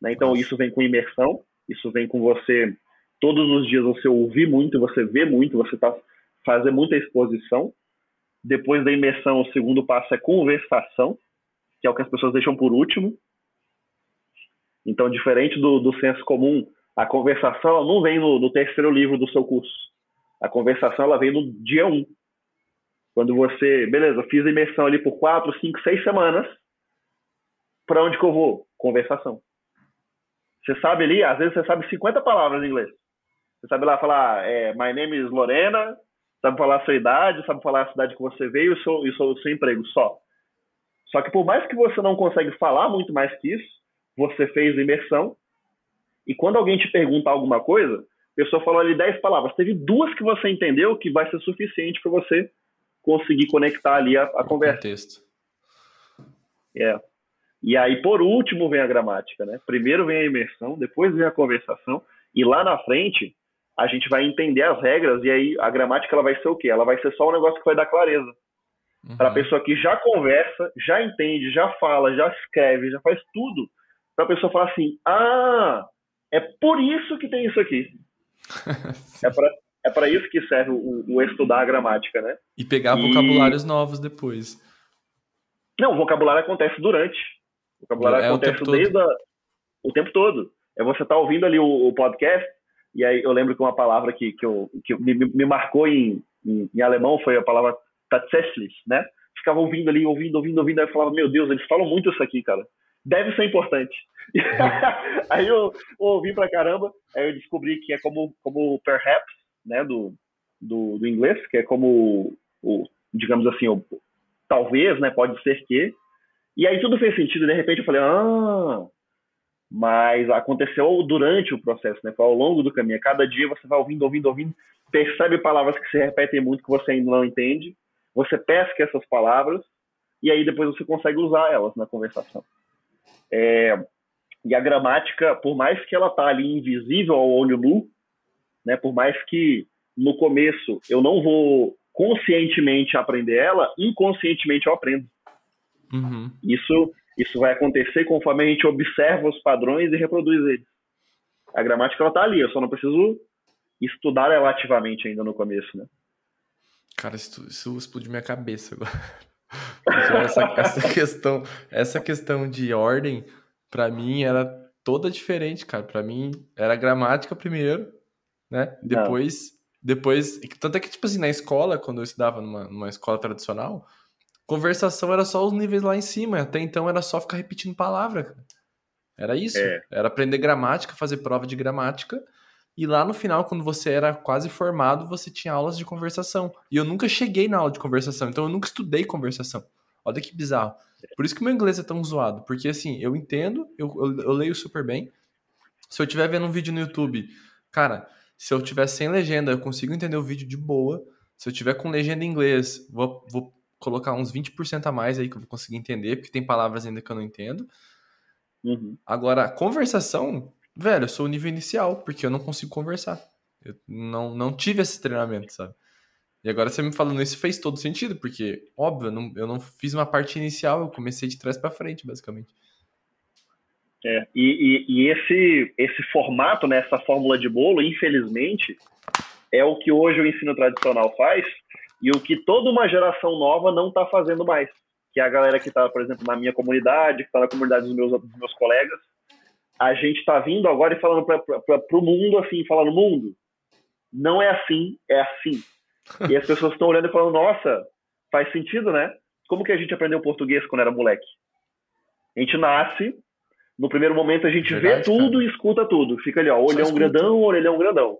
Né? Então, isso vem com imersão, isso vem com você, todos os dias, você ouvir muito, você ver muito, você tá, fazer muita exposição. Depois da imersão, o segundo passo é conversação, que é o que as pessoas deixam por último. Então, diferente do, do senso comum, a conversação não vem no, no terceiro livro do seu curso a conversação ela vem no dia 1. Quando você, beleza, fiz a imersão ali por 4, 5, 6 semanas. Para onde que eu vou? Conversação. Você sabe ali, às vezes você sabe 50 palavras em inglês. Você sabe lá falar, é, my name is Lorena, sabe falar a sua idade, sabe falar a cidade que você veio e o seu, e o seu, seu emprego, só. Só que por mais que você não consegue falar muito mais que isso, você fez imersão, e quando alguém te pergunta alguma coisa, a pessoa falou ali 10 palavras. Teve duas que você entendeu que vai ser suficiente para você conseguir conectar ali a, a conversa. Texto. É. E aí, por último, vem a gramática, né? Primeiro vem a imersão, depois vem a conversação, e lá na frente a gente vai entender as regras, e aí a gramática ela vai ser o quê? Ela vai ser só um negócio que vai dar clareza. Uhum. Para a pessoa que já conversa, já entende, já fala, já escreve, já faz tudo, para a pessoa falar assim: ah, é por isso que tem isso aqui é para é para isso que serve o, o, estudar a gramática, né? E pegar e... vocabulários novos depois. Não, o vocabulário acontece durante. Vocabulário é, acontece o desde a, o tempo todo. É você tá ouvindo ali o, o, podcast, e aí eu lembro que uma palavra que, que, eu, que me, me marcou em, em, em, alemão foi a palavra tatsächlich, né? Ficava ouvindo ali, ouvindo, ouvindo, ouvindo, aí eu falava, meu Deus, eles falam muito isso aqui, cara deve ser importante. aí eu, eu, ouvi pra caramba, aí eu descobri que é como, como perhaps, né, do, do, do inglês, que é como, o, digamos assim, o, talvez, né, pode ser que. E aí tudo fez sentido, de repente eu falei, ah, mas aconteceu durante o processo, né, foi ao longo do caminho. Cada dia você vai ouvindo, ouvindo, ouvindo, percebe palavras que se repetem muito que você ainda não entende, você pesca essas palavras, e aí depois você consegue usar elas na conversação. É, e a gramática, por mais que ela tá ali invisível ao olho nu, né, por mais que no começo eu não vou conscientemente aprender ela, inconscientemente eu aprendo. Uhum. Isso, isso vai acontecer conforme a gente observa os padrões e reproduz eles. A gramática ela tá ali, eu só não preciso estudar ela ativamente ainda no começo, né? Cara, isso, isso explodiu minha cabeça agora. Essa, essa, questão, essa questão de ordem, para mim, era toda diferente, cara. Para mim, era gramática primeiro, né? Depois, Não. depois. Tanto é que, tipo assim, na escola, quando eu estudava numa, numa escola tradicional, conversação era só os níveis lá em cima. Até então era só ficar repetindo palavra, cara. Era isso. É. Era aprender gramática, fazer prova de gramática e lá no final, quando você era quase formado, você tinha aulas de conversação. E eu nunca cheguei na aula de conversação, então eu nunca estudei conversação. Olha que bizarro. Por isso que meu inglês é tão zoado. Porque assim, eu entendo, eu, eu, eu leio super bem. Se eu estiver vendo um vídeo no YouTube, cara, se eu tiver sem legenda, eu consigo entender o vídeo de boa. Se eu tiver com legenda em inglês, vou, vou colocar uns 20% a mais aí que eu vou conseguir entender, porque tem palavras ainda que eu não entendo. Uhum. Agora, conversação, velho, eu sou o nível inicial, porque eu não consigo conversar. Eu não, não tive esse treinamento, sabe? E agora você me falando isso fez todo sentido, porque, óbvio, eu não, eu não fiz uma parte inicial, eu comecei de trás para frente, basicamente. É, e, e, e, esse, esse formato, né, essa fórmula de bolo, infelizmente, é o que hoje o ensino tradicional faz e o que toda uma geração nova não está fazendo mais. Que é a galera que está, por exemplo, na minha comunidade, que está na comunidade dos meus, dos meus colegas, a gente está vindo agora e falando para o mundo assim, falando, mundo, não é assim, é assim. E as pessoas estão olhando e falando, nossa, faz sentido, né? Como que a gente aprendeu português quando era moleque? A gente nasce, no primeiro momento a gente Verdade, vê tudo cara. e escuta tudo. Fica ali, ó, olhão grandão, orelhão grandão.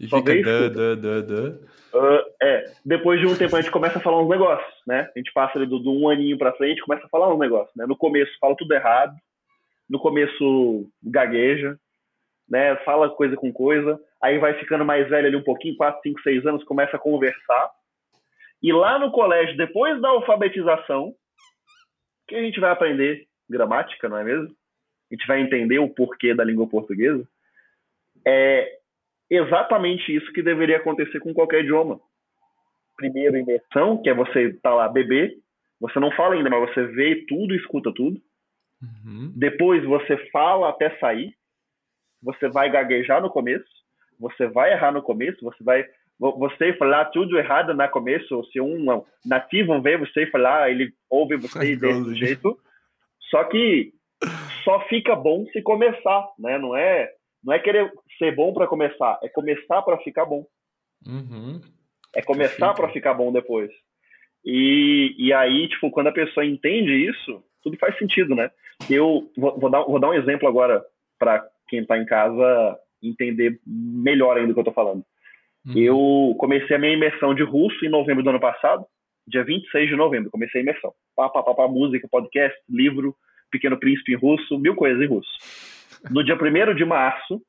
E Só fica dã, dã, dã, dã. Uh, é, depois de um tempo a gente começa a falar uns negócios, né? A gente passa ali do, do um aninho pra frente começa a falar uns negócios, né? No começo fala tudo errado, no começo gagueja, né? Fala coisa com coisa, aí vai ficando mais velho ali um pouquinho, 4, 5, 6 anos, começa a conversar. E lá no colégio, depois da alfabetização, que a gente vai aprender gramática, não é mesmo? A gente vai entender o porquê da língua portuguesa. É exatamente isso que deveria acontecer com qualquer idioma. Primeiro, imersão, que é você estar tá lá beber, você não fala ainda, mas você vê tudo, escuta tudo. Uhum. Depois você fala até sair. Você vai gaguejar no começo. Você vai errar no começo. Você vai você falar tudo errado no começo. Se um nativo vê você falar, ele ouve você desse jeito. Só que só fica bom se começar, né? Não é não é querer ser bom para começar, é começar para ficar bom. Uhum. É começar para ficar bom depois. E, e aí, tipo, quando a pessoa entende isso, tudo faz sentido, né? Eu vou, vou dar, vou dar um exemplo agora para quem está em casa entender melhor ainda o que eu estou falando. Uhum. Eu comecei a minha imersão de russo em novembro do ano passado, dia 26 de novembro, comecei a imersão. Pá, pá, pá, pá, música, podcast, livro, Pequeno Príncipe em russo, mil coisas em russo no dia 1 de março,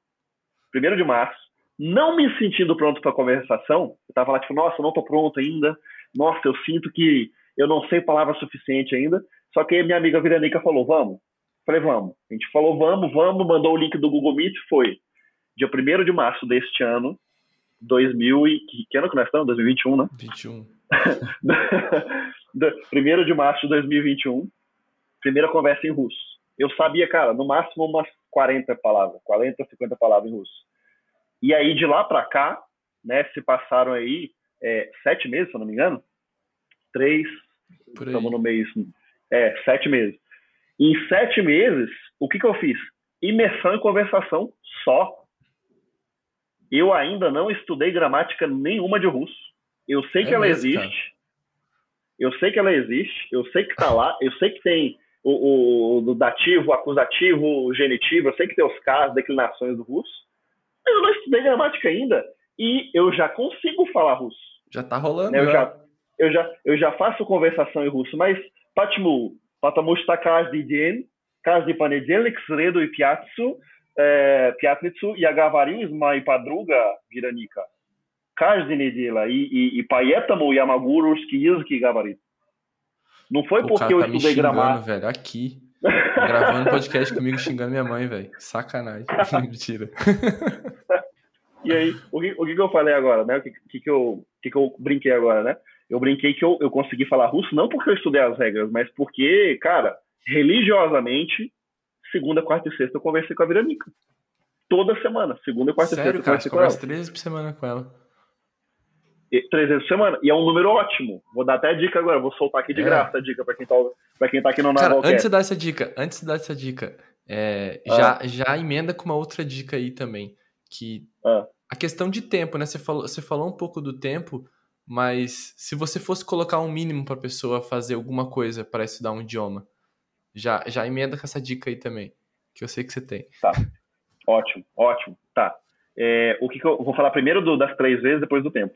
1 de março, não me sentindo pronto para a conversação, eu tava lá tipo, nossa, não tô pronto ainda, nossa, eu sinto que eu não sei palavra suficiente ainda, só que minha amiga Viranica falou, vamos. Falei, vamos. A gente falou, vamos, vamos, mandou o link do Google Meet, foi dia 1 de março deste ano, 2000 e... Que, que ano que nós estamos? 2021, né? 21. 1 de março de 2021, primeira conversa em russo. Eu sabia, cara, no máximo umas 40 palavras, 40, 50 palavras em russo. E aí, de lá para cá, né, se passaram aí é, sete meses, se eu não me engano. Três, estamos no mês. É, sete meses. Em sete meses, o que, que eu fiz? Imersão em conversação só. Eu ainda não estudei gramática nenhuma de russo. Eu sei é que ela mesmo, existe. Cara. Eu sei que ela existe. Eu sei que está lá. Eu sei que tem o, o, o dativo, o acusativo, o genitivo. Eu sei que tem os casos, declinações do russo, mas eu não estudei gramática ainda e eu já consigo falar russo. Já tá rolando. Né? Eu, já, eu, já, eu já faço conversação em russo, mas почему? Потому что каждый день, каждый понедельник, среду и пятницу, э, пятницу я говорю с моей подругой Вероника. Каждый неделя. И, и, и поэтому я могу русский язык говорить. Não foi o porque eu tá estudei gramática. velho, aqui. Gravando podcast comigo xingando minha mãe, velho. Sacanagem. Mentira. e aí, o que, o que eu falei agora, né? O que, que, que, eu, que, que eu brinquei agora, né? Eu brinquei que eu, eu consegui falar russo não porque eu estudei as regras, mas porque, cara, religiosamente, segunda, quarta e sexta eu conversei com a Viranica. Toda semana, segunda, quarta Sério, e sexta. Sério, cara, você conversa três vezes por semana com ela três vezes por semana. E é um número ótimo. Vou dar até a dica agora, vou soltar aqui de é. graça a dica para quem, tá, pra quem tá aqui no Cara, antes de dar essa dica, antes de dar essa dica, é, ah. já, já emenda com uma outra dica aí também. Que ah. a questão de tempo, né? Você falou, você falou um pouco do tempo, mas se você fosse colocar um mínimo para pessoa fazer alguma coisa para estudar um idioma, já, já emenda com essa dica aí também, que eu sei que você tem. Tá. Ótimo, ótimo. Tá. É, o que, que eu vou falar primeiro do, das três vezes, depois do tempo.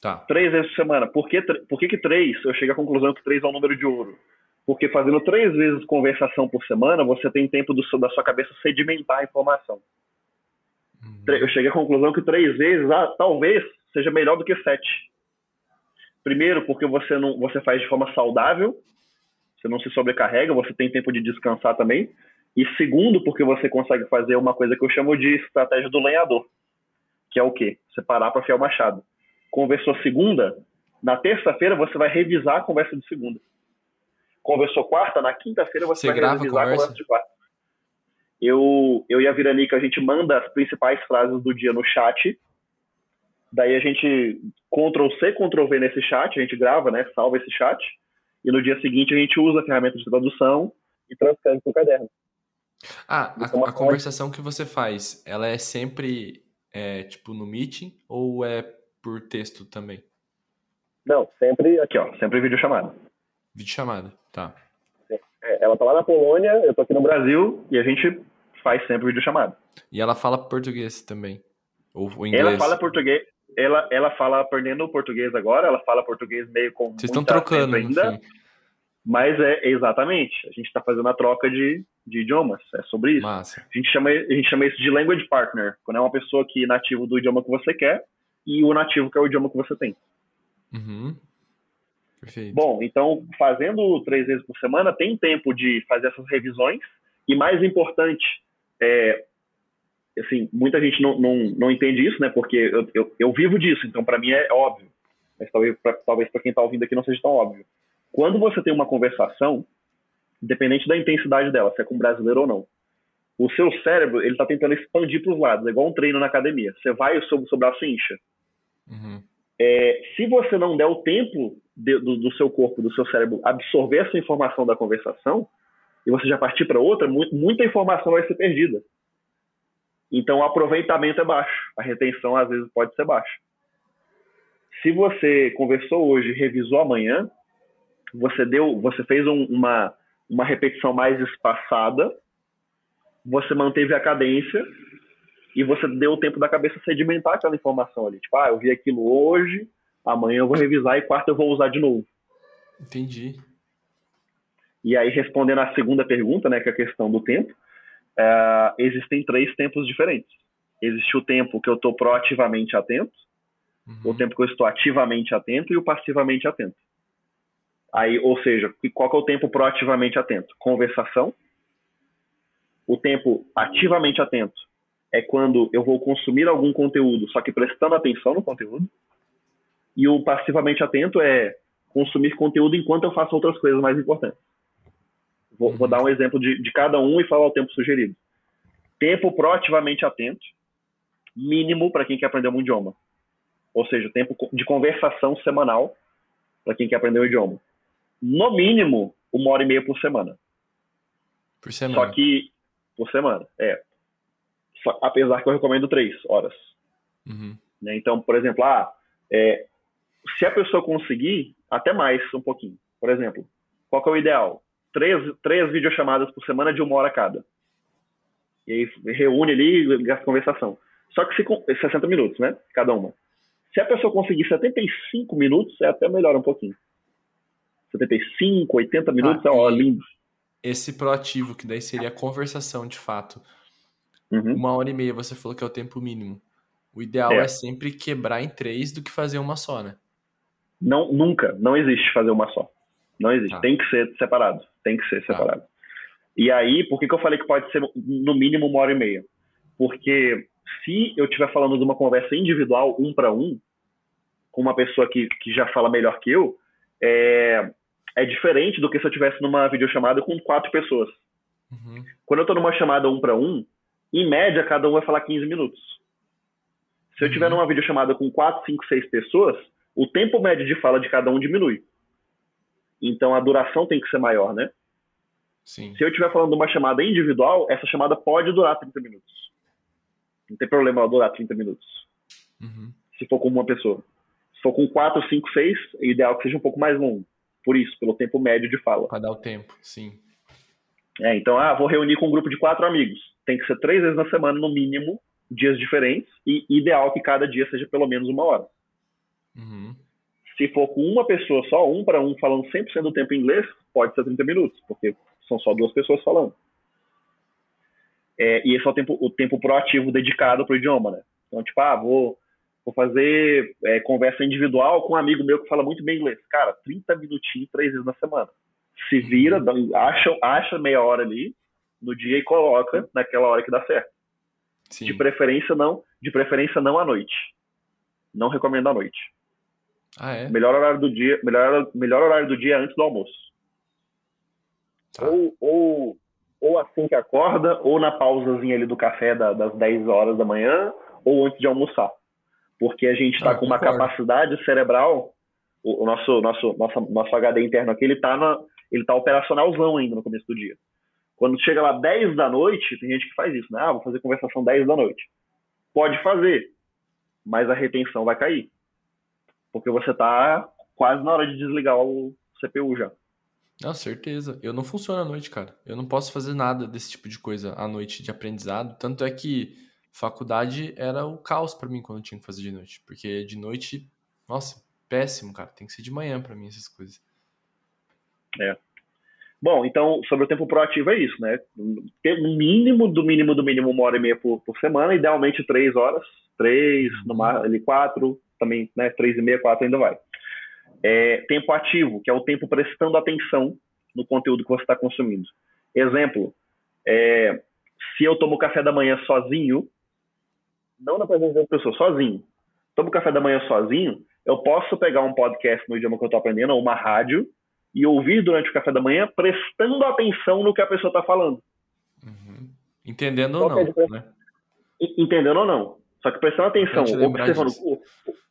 Tá. Três vezes por semana. Por que, por que, que três? Eu chego à conclusão que três é um número de ouro. Porque fazendo três vezes conversação por semana, você tem tempo do, da sua cabeça sedimentar a informação. Uhum. Eu cheguei à conclusão que três vezes, ah, talvez, seja melhor do que sete. Primeiro, porque você, não, você faz de forma saudável, você não se sobrecarrega, você tem tempo de descansar também. E segundo, porque você consegue fazer uma coisa que eu chamo de estratégia do lenhador, que é o quê? Você parar para afiar o machado conversou segunda, na terça-feira você vai revisar a conversa de segunda. Conversou quarta, na quinta-feira você, você vai revisar a, a conversa de quarta. Eu, eu e a Viranica, a gente manda as principais frases do dia no chat. Daí a gente Ctrl C, Ctrl V nesse chat, a gente grava, né? Salva esse chat. E no dia seguinte a gente usa a ferramenta de tradução e transcreve para o caderno. Ah, a, a conversação que você faz, ela é sempre é, tipo no meeting ou é por texto também? Não, sempre aqui, ó, sempre vídeo chamada. Vídeo chamada, tá. É, ela tá lá na Polônia, eu tô aqui no Brasil e a gente faz sempre vídeo chamada. E ela fala português também? Ou o inglês? Ela fala português, ela, ela fala aprendendo português agora, ela fala português meio com. Vocês estão trocando ainda. Mas é exatamente, a gente está fazendo a troca de, de idiomas, é sobre isso. Massa. A gente, chama, a gente chama isso de language partner, quando é uma pessoa que é nativo do idioma que você quer e o nativo que é o idioma que você tem. Uhum. Perfeito. Bom, então, fazendo três vezes por semana, tem tempo de fazer essas revisões e, mais importante, é, assim, muita gente não, não, não entende isso, né? Porque eu, eu, eu vivo disso, então para mim é óbvio. Mas talvez para talvez quem está ouvindo aqui não seja tão óbvio. Quando você tem uma conversação, independente da intensidade dela, se é com um brasileiro ou não, o seu cérebro ele está tentando expandir para os lados, é igual um treino na academia. Você vai sobre o seu braço e incha. Uhum. É, se você não der o tempo de, do, do, seu corpo, do seu cérebro, absorver essa informação da conversação, e você já partir para outra, mu muita informação vai ser perdida. Então o aproveitamento é baixo, a retenção às vezes pode ser baixa. Se você conversou hoje, revisou amanhã, você deu, você fez um, uma uma repetição mais espaçada, você manteve a cadência e você deu o tempo da cabeça sedimentar aquela informação ali. Tipo, ah, eu vi aquilo hoje, amanhã eu vou revisar e quarta eu vou usar de novo. Entendi. E aí, respondendo à segunda pergunta, né, que é a questão do tempo, uh, existem três tempos diferentes. Existe o tempo que eu estou proativamente atento, uhum. o tempo que eu estou ativamente atento e o passivamente atento. Aí, ou seja, qual que é o tempo proativamente atento? Conversação. O tempo ativamente atento é quando eu vou consumir algum conteúdo, só que prestando atenção no conteúdo. E o passivamente atento é consumir conteúdo enquanto eu faço outras coisas mais importantes. Vou, vou dar um exemplo de, de cada um e falar o tempo sugerido. Tempo proativamente atento, mínimo para quem quer aprender um idioma. Ou seja, tempo de conversação semanal para quem quer aprender um idioma no mínimo, uma hora e meia por semana. Por semana. Só que, por semana, é. Apesar que eu recomendo três horas. Uhum. Né? Então, por exemplo, ah, é, se a pessoa conseguir, até mais um pouquinho. Por exemplo, qual que é o ideal? Três, três videochamadas por semana de uma hora cada. E aí reúne ali a conversação. Só que se, 60 minutos, né? Cada uma. Se a pessoa conseguir 75 minutos, é até melhor um pouquinho. 75, 80 minutos, ah, é ó, lindo. Esse proativo, que daí seria a conversação de fato. Uhum. Uma hora e meia você falou que é o tempo mínimo. O ideal é. é sempre quebrar em três do que fazer uma só, né? Não, nunca. Não existe fazer uma só. Não existe. Ah. Tem que ser separado. Tem que ser tá. separado. Ah. E aí, por que, que eu falei que pode ser no mínimo uma hora e meia? Porque se eu estiver falando de uma conversa individual, um para um, com uma pessoa que, que já fala melhor que eu, é, é diferente do que se eu tivesse numa videochamada com quatro pessoas. Uhum. Quando eu estou numa chamada um para um, em média, cada um vai falar 15 minutos. Se eu tiver uhum. numa videochamada com quatro, cinco, seis pessoas, o tempo médio de fala de cada um diminui. Então a duração tem que ser maior, né? Sim. Se eu estiver falando de uma chamada individual, essa chamada pode durar 30 minutos. Não tem problema ela durar 30 minutos. Uhum. Se for com uma pessoa. Se for com quatro, cinco, seis, é ideal que seja um pouco mais longo por isso, pelo tempo médio de fala. Para dar o tempo, sim. É, então, ah, vou reunir com um grupo de quatro amigos. Tem que ser três vezes na semana, no mínimo, dias diferentes, e ideal que cada dia seja pelo menos uma hora. Uhum. Se for com uma pessoa só, um para um, falando 100% do tempo em inglês, pode ser 30 minutos, porque são só duas pessoas falando. É, e esse é o tempo, o tempo proativo dedicado para o idioma, né? Então, tipo, ah, vou vou fazer é, conversa individual com um amigo meu que fala muito bem inglês. Cara, 30 minutinhos, três vezes na semana. Se vira, acha, acha meia hora ali no dia e coloca naquela hora que dá certo. Sim. De preferência não, de preferência não à noite. Não recomendo à noite. Ah, é? Melhor horário do dia, melhor, melhor horário do dia é antes do almoço. Tá. Ou, ou, ou assim que acorda, ou na pausazinha ali do café da, das 10 horas da manhã, ou antes de almoçar porque a gente está ah, com uma concordo. capacidade cerebral, o, o, nosso, nosso, nosso, nosso HD interno aqui, ele está ele tá operacionalzão ainda no começo do dia. Quando chega lá 10 da noite, tem gente que faz isso, né? Ah, vou fazer conversação 10 da noite. Pode fazer, mas a retenção vai cair. Porque você está quase na hora de desligar o CPU já. Não, certeza. Eu não funciono à noite, cara. Eu não posso fazer nada desse tipo de coisa à noite de aprendizado. Tanto é que faculdade era o caos para mim quando eu tinha que fazer de noite. Porque de noite, nossa, péssimo, cara. Tem que ser de manhã para mim essas coisas. É. Bom, então, sobre o tempo proativo é isso, né? Ter um mínimo, do mínimo, do mínimo, uma hora e meia por, por semana, idealmente três horas, três, no uhum. mar, ali quatro, também, né? Três e meia, quatro ainda vai. É, tempo ativo, que é o tempo prestando atenção no conteúdo que você está consumindo. Exemplo, é, se eu tomo café da manhã sozinho, não na presença de outra pessoa, sozinho, tomo café da manhã sozinho, eu posso pegar um podcast no idioma que eu estou aprendendo, ou uma rádio, e ouvir durante o café da manhã, prestando atenção no que a pessoa está falando. Uhum. Entendendo ou não, é né? Entendendo ou não. Só que prestando atenção, observando o,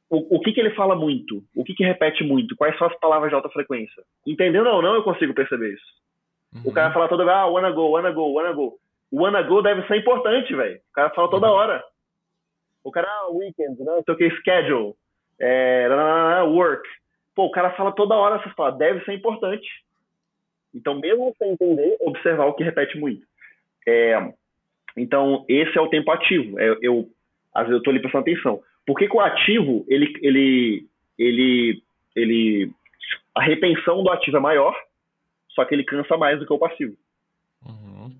o, o, que, que ele fala muito, o que, que repete muito, quais são as palavras de alta frequência. Entendendo ou não, eu consigo perceber isso. Uhum. O cara fala toda vez, ah, wanna go, wanna go, wanna go. O wanna go deve ser importante, velho. O cara fala toda uhum. hora. O cara, ah, weekend, né? Sei o que, schedule, é, work. Pô, o cara fala toda hora essas palavras. Deve ser importante. Então, mesmo sem entender, observar o que repete muito. É, então, esse é o tempo ativo. É, eu, às vezes eu estou ali prestando atenção. Por que, que o ativo, ele, ele, ele, ele, a retenção do ativo é maior, só que ele cansa mais do que o passivo. Uhum.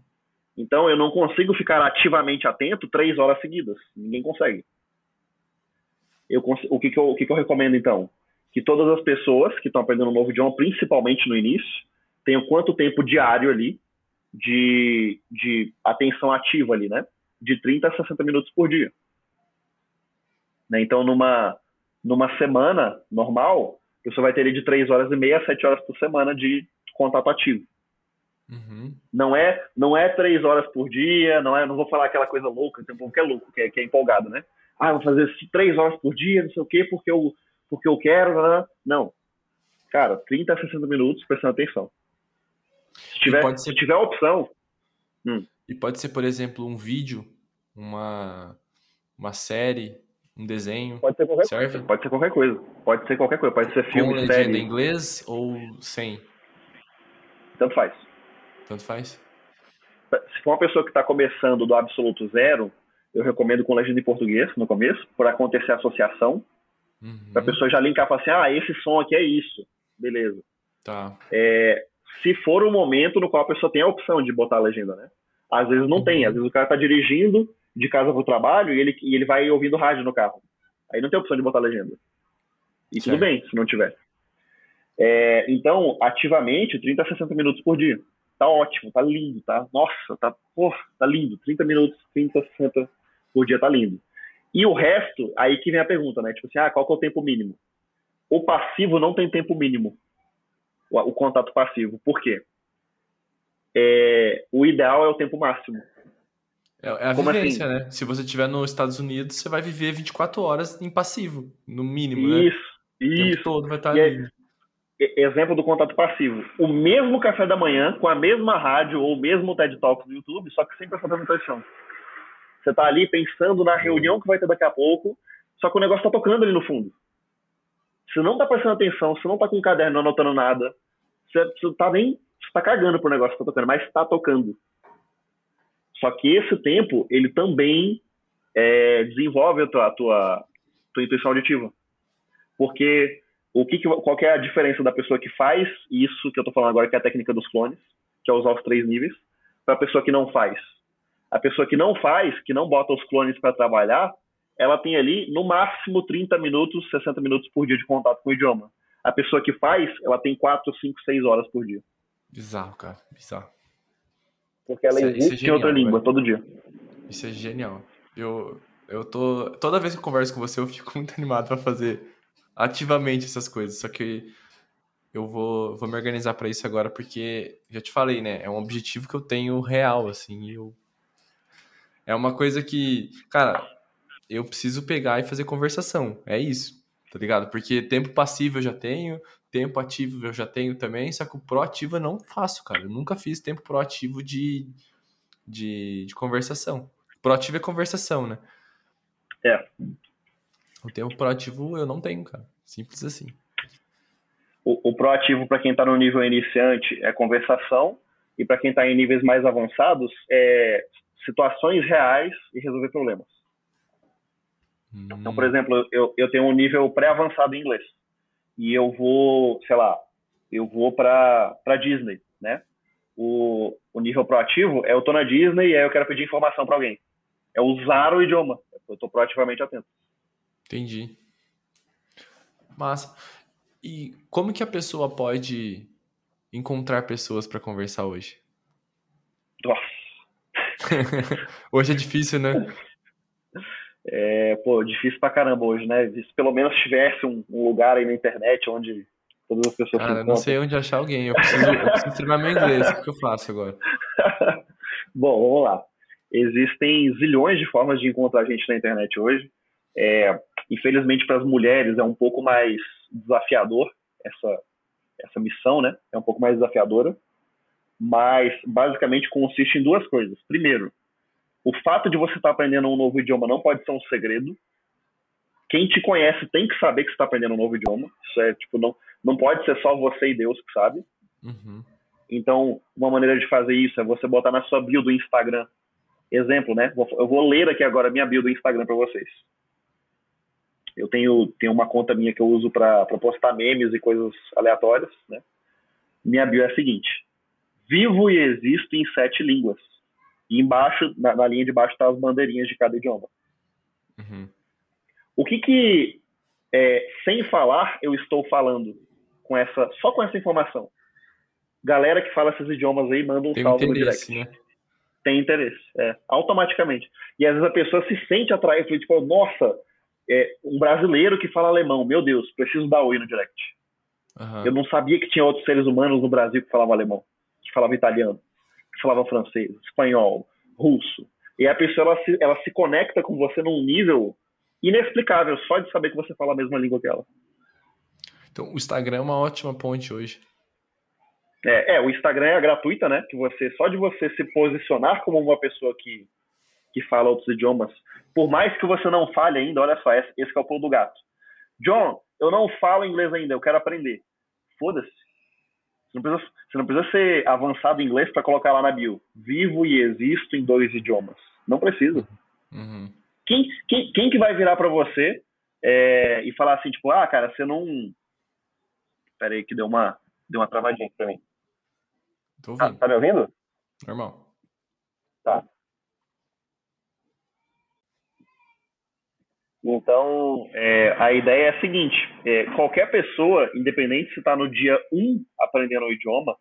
Então eu não consigo ficar ativamente atento três horas seguidas. Ninguém consegue. Eu, o que, que, eu, o que, que eu recomendo então? Que todas as pessoas que estão aprendendo um novo idioma, principalmente no início, tenham quanto tempo diário ali de, de atenção ativa ali, né? De 30 a 60 minutos por dia. Né? Então, numa, numa semana normal, você vai ter de 3 horas e meia a 7 horas por semana de contato ativo. Uhum. Não é não é três horas por dia, não é não vou falar aquela coisa louca, tem um povo que é louco, que é, que é empolgado, né? Ah, vou fazer três horas por dia, não sei o quê, porque eu, porque eu quero. Não, não. Cara, 30 a 60 minutos prestando atenção. Se tiver, ser... se tiver opção. Hum. E pode ser, por exemplo, um vídeo, uma, uma série, um desenho. Pode ser qualquer serve? coisa. Pode ser qualquer coisa. Pode ser qualquer coisa. Pode ser filme, Com série. legenda em inglês ou sem? Tanto faz. Tanto faz. Se for uma pessoa que está começando do absoluto zero, eu recomendo com legenda em português no começo, para acontecer a associação. Uhum. Para a pessoa já linkar e falar assim: ah, esse som aqui é isso. Beleza. Tá. É, se for um momento no qual a pessoa tem a opção de botar a legenda, né? Às vezes não uhum. tem, às vezes o cara está dirigindo de casa para o trabalho e ele, e ele vai ouvindo rádio no carro. Aí não tem opção de botar legenda. E certo. tudo bem, se não tiver. É, então, ativamente, 30 a 60 minutos por dia. Tá ótimo, tá lindo, tá? Nossa, tá, porra, tá lindo. 30 minutos, 30, 60 por dia tá lindo. E o resto, aí que vem a pergunta, né? Tipo assim, ah, qual que é o tempo mínimo? O passivo não tem tempo mínimo. O, o contato passivo. Por quê? É, o ideal é o tempo máximo. É, é a Como vivência, assim? né? Se você estiver nos Estados Unidos, você vai viver 24 horas em passivo, no mínimo, isso, né? Isso, isso. todo vai estar e ali. É, exemplo do contato passivo. O mesmo café da manhã, com a mesma rádio ou o mesmo TED Talk no YouTube, só que sem prestar atenção. Você está ali pensando na reunião que vai ter daqui a pouco, só que o negócio está tocando ali no fundo. Você não está prestando atenção, você não está com o caderno anotando nada, você, você tá nem. Você tá cagando pro negócio que tá tocando, mas está tocando. Só que esse tempo, ele também é, desenvolve a tua, a tua, tua intuição auditiva. Porque o que, qual que é a diferença da pessoa que faz isso que eu estou falando agora, que é a técnica dos clones, que é usar os três níveis, para a pessoa que não faz? A pessoa que não faz, que não bota os clones para trabalhar, ela tem ali no máximo 30 minutos, 60 minutos por dia de contato com o idioma. A pessoa que faz, ela tem 4, 5, 6 horas por dia. Bizarro, cara. Bizarro. Porque ela isso, existe isso é genial, em outra língua, velho. todo dia. Isso é genial. Eu, eu tô. Toda vez que eu converso com você, eu fico muito animado para fazer ativamente essas coisas. Só que eu vou, vou me organizar para isso agora, porque já te falei, né? É um objetivo que eu tenho real, assim. Eu... É uma coisa que, cara, eu preciso pegar e fazer conversação. É isso, tá ligado? Porque tempo passivo eu já tenho, tempo ativo eu já tenho também, só que o proativo eu não faço, cara. Eu nunca fiz tempo proativo de, de, de conversação. Proativo é conversação, né? É. O tempo proativo eu não tenho, cara. Simples assim. O, o proativo para quem está no nível iniciante é conversação e para quem está em níveis mais avançados é situações reais e resolver problemas. Hum. Então, por exemplo, eu, eu tenho um nível pré-avançado em inglês e eu vou, sei lá, eu vou para Disney, né? O, o nível proativo é eu tô na Disney e aí eu quero pedir informação para alguém. É usar o idioma. Eu estou proativamente atento. Entendi. Mas e como que a pessoa pode encontrar pessoas para conversar hoje? Nossa. hoje é difícil, né? É, pô, difícil pra caramba hoje, né? Se pelo menos tivesse um, um lugar aí na internet onde todas as pessoas Cara, não sei onde achar alguém. Eu preciso, eu preciso treinar meu inglês. O que eu faço agora? Bom, vamos lá. Existem zilhões de formas de encontrar gente na internet hoje. É, infelizmente, para as mulheres é um pouco mais desafiador essa, essa missão, né? É um pouco mais desafiadora. Mas, basicamente, consiste em duas coisas. Primeiro, o fato de você estar tá aprendendo um novo idioma não pode ser um segredo. Quem te conhece tem que saber que você está aprendendo um novo idioma. Isso é, tipo, não, não pode ser só você e Deus que sabe. Uhum. Então, uma maneira de fazer isso é você botar na sua bio do Instagram. Exemplo, né? Eu vou ler aqui agora a minha bio do Instagram para vocês. Eu tenho, tenho uma conta minha que eu uso para postar memes e coisas aleatórias, né? Minha bio é a seguinte: Vivo e existo em sete línguas. E embaixo, na, na linha de baixo, tá as bandeirinhas de cada idioma. Uhum. O que que, é, sem falar, eu estou falando com essa, só com essa informação? Galera que fala esses idiomas aí, manda um Tem salve no direct. Né? Tem interesse, é, automaticamente. E às vezes a pessoa se sente atraída, tipo, nossa, é, um brasileiro que fala alemão, meu Deus, preciso dar oi no direct. Uhum. Eu não sabia que tinha outros seres humanos no Brasil que falavam alemão, que falavam italiano, que falavam francês, espanhol, russo. E a pessoa ela se, ela se conecta com você num nível inexplicável só de saber que você fala a mesma língua que ela. Então, o Instagram é uma ótima ponte hoje. É, é, o Instagram é gratuita, né? Que você só de você se posicionar como uma pessoa que, que fala outros idiomas, por mais que você não fale ainda, olha só, esse, esse é o pulo do gato. John, eu não falo inglês ainda, eu quero aprender. Foda-se. Você não, precisa, você não precisa ser avançado em inglês para colocar lá na bio. Vivo e existo em dois idiomas. Não precisa. Uhum. Quem, quem, quem que vai virar para você é, e falar assim, tipo, ah, cara, você não. Pera aí que deu uma, deu uma travadinha pra mim. Tô ouvindo. Ah, tá me ouvindo? Normal. Tá. Então, é, a ideia é a seguinte: é, qualquer pessoa, independente se está no dia 1 um aprendendo o idioma,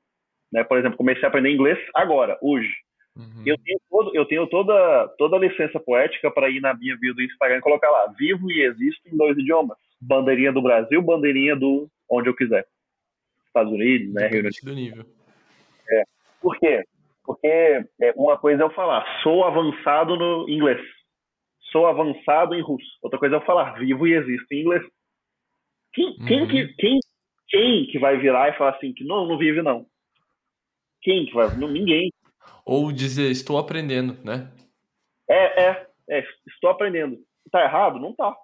né, por exemplo, comecei a aprender inglês agora, hoje. Uhum. Eu tenho, todo, eu tenho toda, toda a licença poética para ir na minha bio do Instagram e colocar lá: vivo e existo em dois idiomas. Bandeirinha do Brasil, bandeirinha do onde eu quiser. Estados Unidos, né? Rio do nível. É. Por quê? Porque é, uma coisa é eu falar, sou avançado no inglês, sou avançado em russo. Outra coisa é eu falar, vivo e existo em inglês. Quem, uhum. quem, que, quem, quem que vai virar e falar assim, que não, não vive não? Quem que vai? Não, ninguém. Ou dizer, estou aprendendo, né? É, é, é, estou aprendendo. Tá errado? Não tá.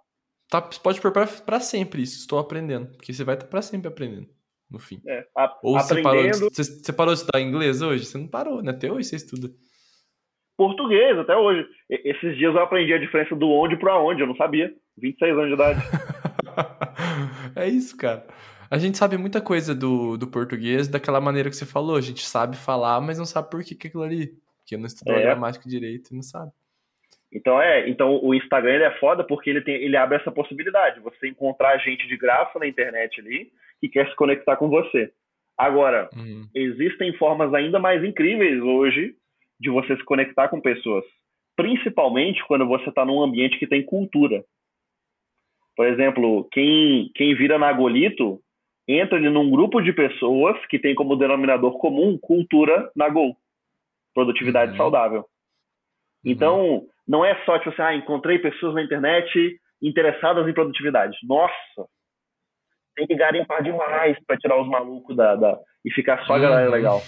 tá pode pôr para sempre isso, estou aprendendo. Porque você vai estar para sempre aprendendo no fim. É, a, Ou aprendendo... você, parou de, você, você, parou de estudar inglês hoje? Você não parou, né? Até hoje você estuda. Português, até hoje. Esses dias eu aprendi a diferença do onde para onde, eu não sabia. 26 anos de idade. é isso, cara. A gente sabe muita coisa do, do português daquela maneira que você falou. A gente sabe falar, mas não sabe por que, que aquilo ali. Porque não estudou é. gramática direito e não sabe. Então é, então o Instagram ele é foda porque ele tem, ele abre essa possibilidade, você encontrar gente de graça na internet ali que quer se conectar com você. Agora, uhum. existem formas ainda mais incríveis hoje de você se conectar com pessoas, principalmente quando você está num ambiente que tem cultura. Por exemplo, quem, quem vira Nagolito entra num grupo de pessoas que tem como denominador comum cultura Nagol, produtividade uhum. saudável. Uhum. Então, não é só tipo assim, ah, encontrei pessoas na internet interessadas em produtividade. Nossa, tem que garimpar demais para tirar os malucos da, da, e ficar só a galera uhum. legal.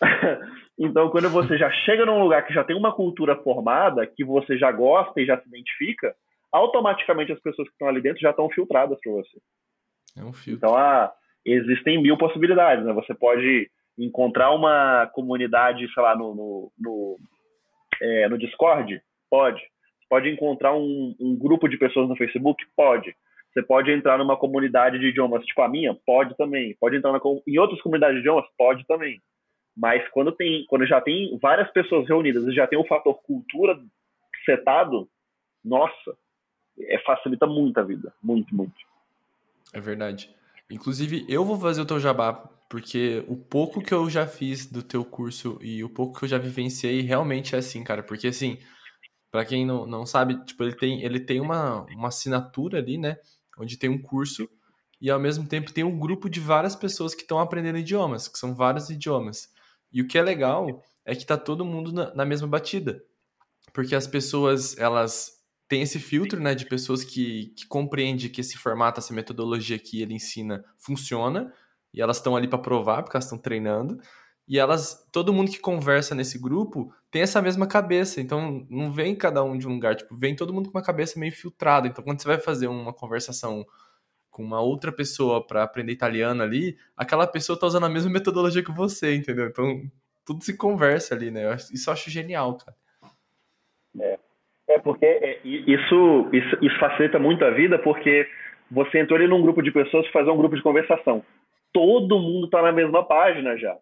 então, quando você já chega num lugar que já tem uma cultura formada, que você já gosta e já se identifica, automaticamente as pessoas que estão ali dentro já estão filtradas para você. É um filtro. Então, ah, existem mil possibilidades. Né? Você pode encontrar uma comunidade, sei lá, no, no, no é, no Discord? Pode. Você pode encontrar um, um grupo de pessoas no Facebook? Pode. Você pode entrar numa comunidade de idiomas tipo a minha? Pode também. Pode entrar na, em outras comunidades de idiomas? Pode também. Mas quando, tem, quando já tem várias pessoas reunidas e já tem o fator cultura setado, nossa, é, facilita muito a vida. Muito, muito. É verdade. Inclusive, eu vou fazer o teu jabá, porque o pouco que eu já fiz do teu curso e o pouco que eu já vivenciei realmente é assim, cara. Porque assim, para quem não, não sabe, tipo, ele tem, ele tem uma, uma assinatura ali, né? Onde tem um curso e ao mesmo tempo tem um grupo de várias pessoas que estão aprendendo idiomas, que são vários idiomas. E o que é legal é que tá todo mundo na, na mesma batida. Porque as pessoas, elas tem esse filtro, né, de pessoas que, que compreende que esse formato, essa metodologia que ele ensina funciona, e elas estão ali para provar, porque elas estão treinando, e elas, todo mundo que conversa nesse grupo tem essa mesma cabeça, então não vem cada um de um lugar, tipo, vem todo mundo com uma cabeça meio filtrada, então quando você vai fazer uma conversação com uma outra pessoa para aprender italiano ali, aquela pessoa tá usando a mesma metodologia que você, entendeu? Então tudo se conversa ali, né? Isso eu acho genial, cara. É. É porque é, isso, isso, isso facilita muito a vida, porque você entrou ali num grupo de pessoas fazer um grupo de conversação. Todo mundo está na mesma página já.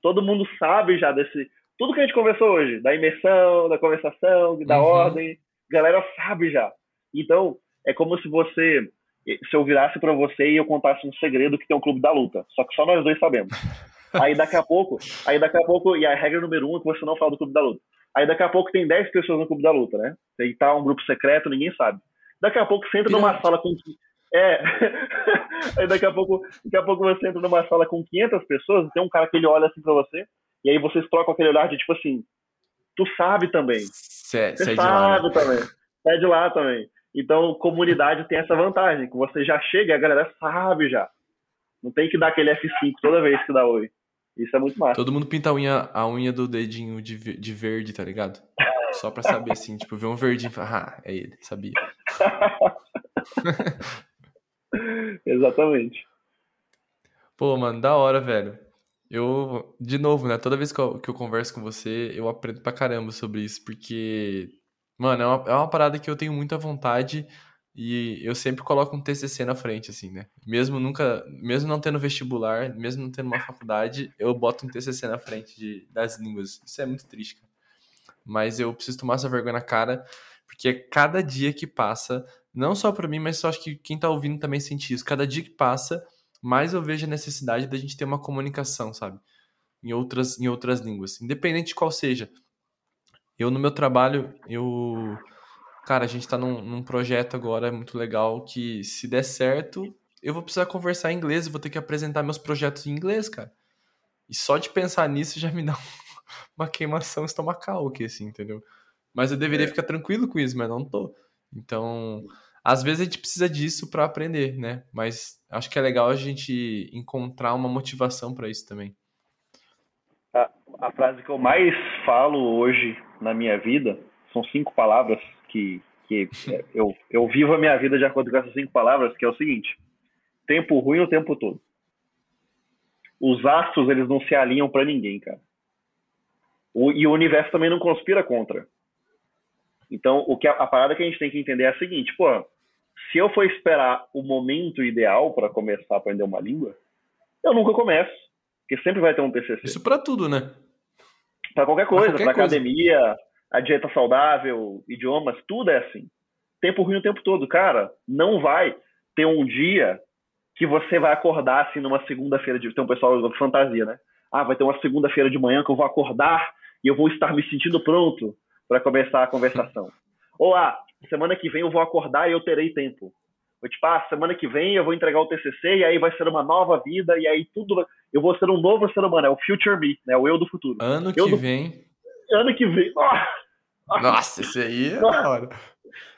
Todo mundo sabe já desse. Tudo que a gente conversou hoje, da imersão, da conversação, da uhum. ordem, galera sabe já. Então, é como se você. Se eu virasse para você e eu contasse um segredo que tem um clube da luta. Só que só nós dois sabemos. Aí daqui a pouco, aí daqui a pouco, e a regra número um é que você não fala do clube da luta. Aí daqui a pouco tem 10 pessoas no clube da luta, né? Aí tá um grupo secreto, ninguém sabe. Daqui a pouco você entra numa sala com. É. aí daqui a pouco, daqui a pouco você entra numa sala com 500 pessoas, tem um cara que ele olha assim pra você, e aí vocês trocam aquele olhar de tipo assim: tu sabe também. Cê, você sabe lá, né? também. Sai de lá também. Então, comunidade tem essa vantagem, que você já chega e a galera sabe já. Não tem que dar aquele F5 toda vez que dá oi. Isso é muito massa. Todo mundo pinta a unha, a unha do dedinho de, de verde, tá ligado? Só pra saber, assim, tipo, ver um verdinho e falar, ah, é ele, sabia. Exatamente. Pô, mano, da hora, velho. Eu, de novo, né? Toda vez que eu, que eu converso com você, eu aprendo pra caramba sobre isso, porque, mano, é uma, é uma parada que eu tenho muita vontade e eu sempre coloco um TCC na frente, assim, né? Mesmo nunca, mesmo não tendo vestibular, mesmo não tendo uma faculdade, eu boto um TCC na frente de, das línguas. Isso é muito triste, cara. Mas eu preciso tomar essa vergonha na cara, porque cada dia que passa, não só para mim, mas só acho que quem tá ouvindo também sente isso. Cada dia que passa, mais eu vejo a necessidade da gente ter uma comunicação, sabe? Em outras, em outras línguas, independente de qual seja. Eu no meu trabalho, eu cara, a gente tá num, num projeto agora muito legal que, se der certo, eu vou precisar conversar em inglês, vou ter que apresentar meus projetos em inglês, cara. E só de pensar nisso já me dá uma queimação estomacal aqui, assim, entendeu? Mas eu deveria é. ficar tranquilo com isso, mas não tô. Então, às vezes a gente precisa disso para aprender, né? Mas acho que é legal a gente encontrar uma motivação para isso também. A, frase que eu mais falo hoje na minha vida são cinco palavras que, que eu, eu vivo a minha vida de acordo com essas cinco palavras, que é o seguinte: tempo ruim o tempo todo. Os astros, eles não se alinham para ninguém, cara. O, e o universo também não conspira contra. Então, o que a, a, parada que a gente tem que entender é a seguinte, pô, se eu for esperar o momento ideal para começar a aprender uma língua, eu nunca começo, porque sempre vai ter um PCC. Isso para tudo, né? Para qualquer coisa, para academia, a dieta saudável, idiomas, tudo é assim. Tempo ruim o tempo todo. Cara, não vai ter um dia que você vai acordar assim numa segunda-feira de. Tem um pessoal de fantasia, né? Ah, vai ter uma segunda-feira de manhã que eu vou acordar e eu vou estar me sentindo pronto para começar a conversação. Ou ah, semana que vem eu vou acordar e eu terei tempo. Ou, tipo, ah, semana que vem eu vou entregar o TCC e aí vai ser uma nova vida e aí tudo. Eu vou ser um novo ser humano, é o Future Me, né? O eu do futuro. Ano eu que do... vem. Ano que vem. Oh! Nossa, esse aí é da hora.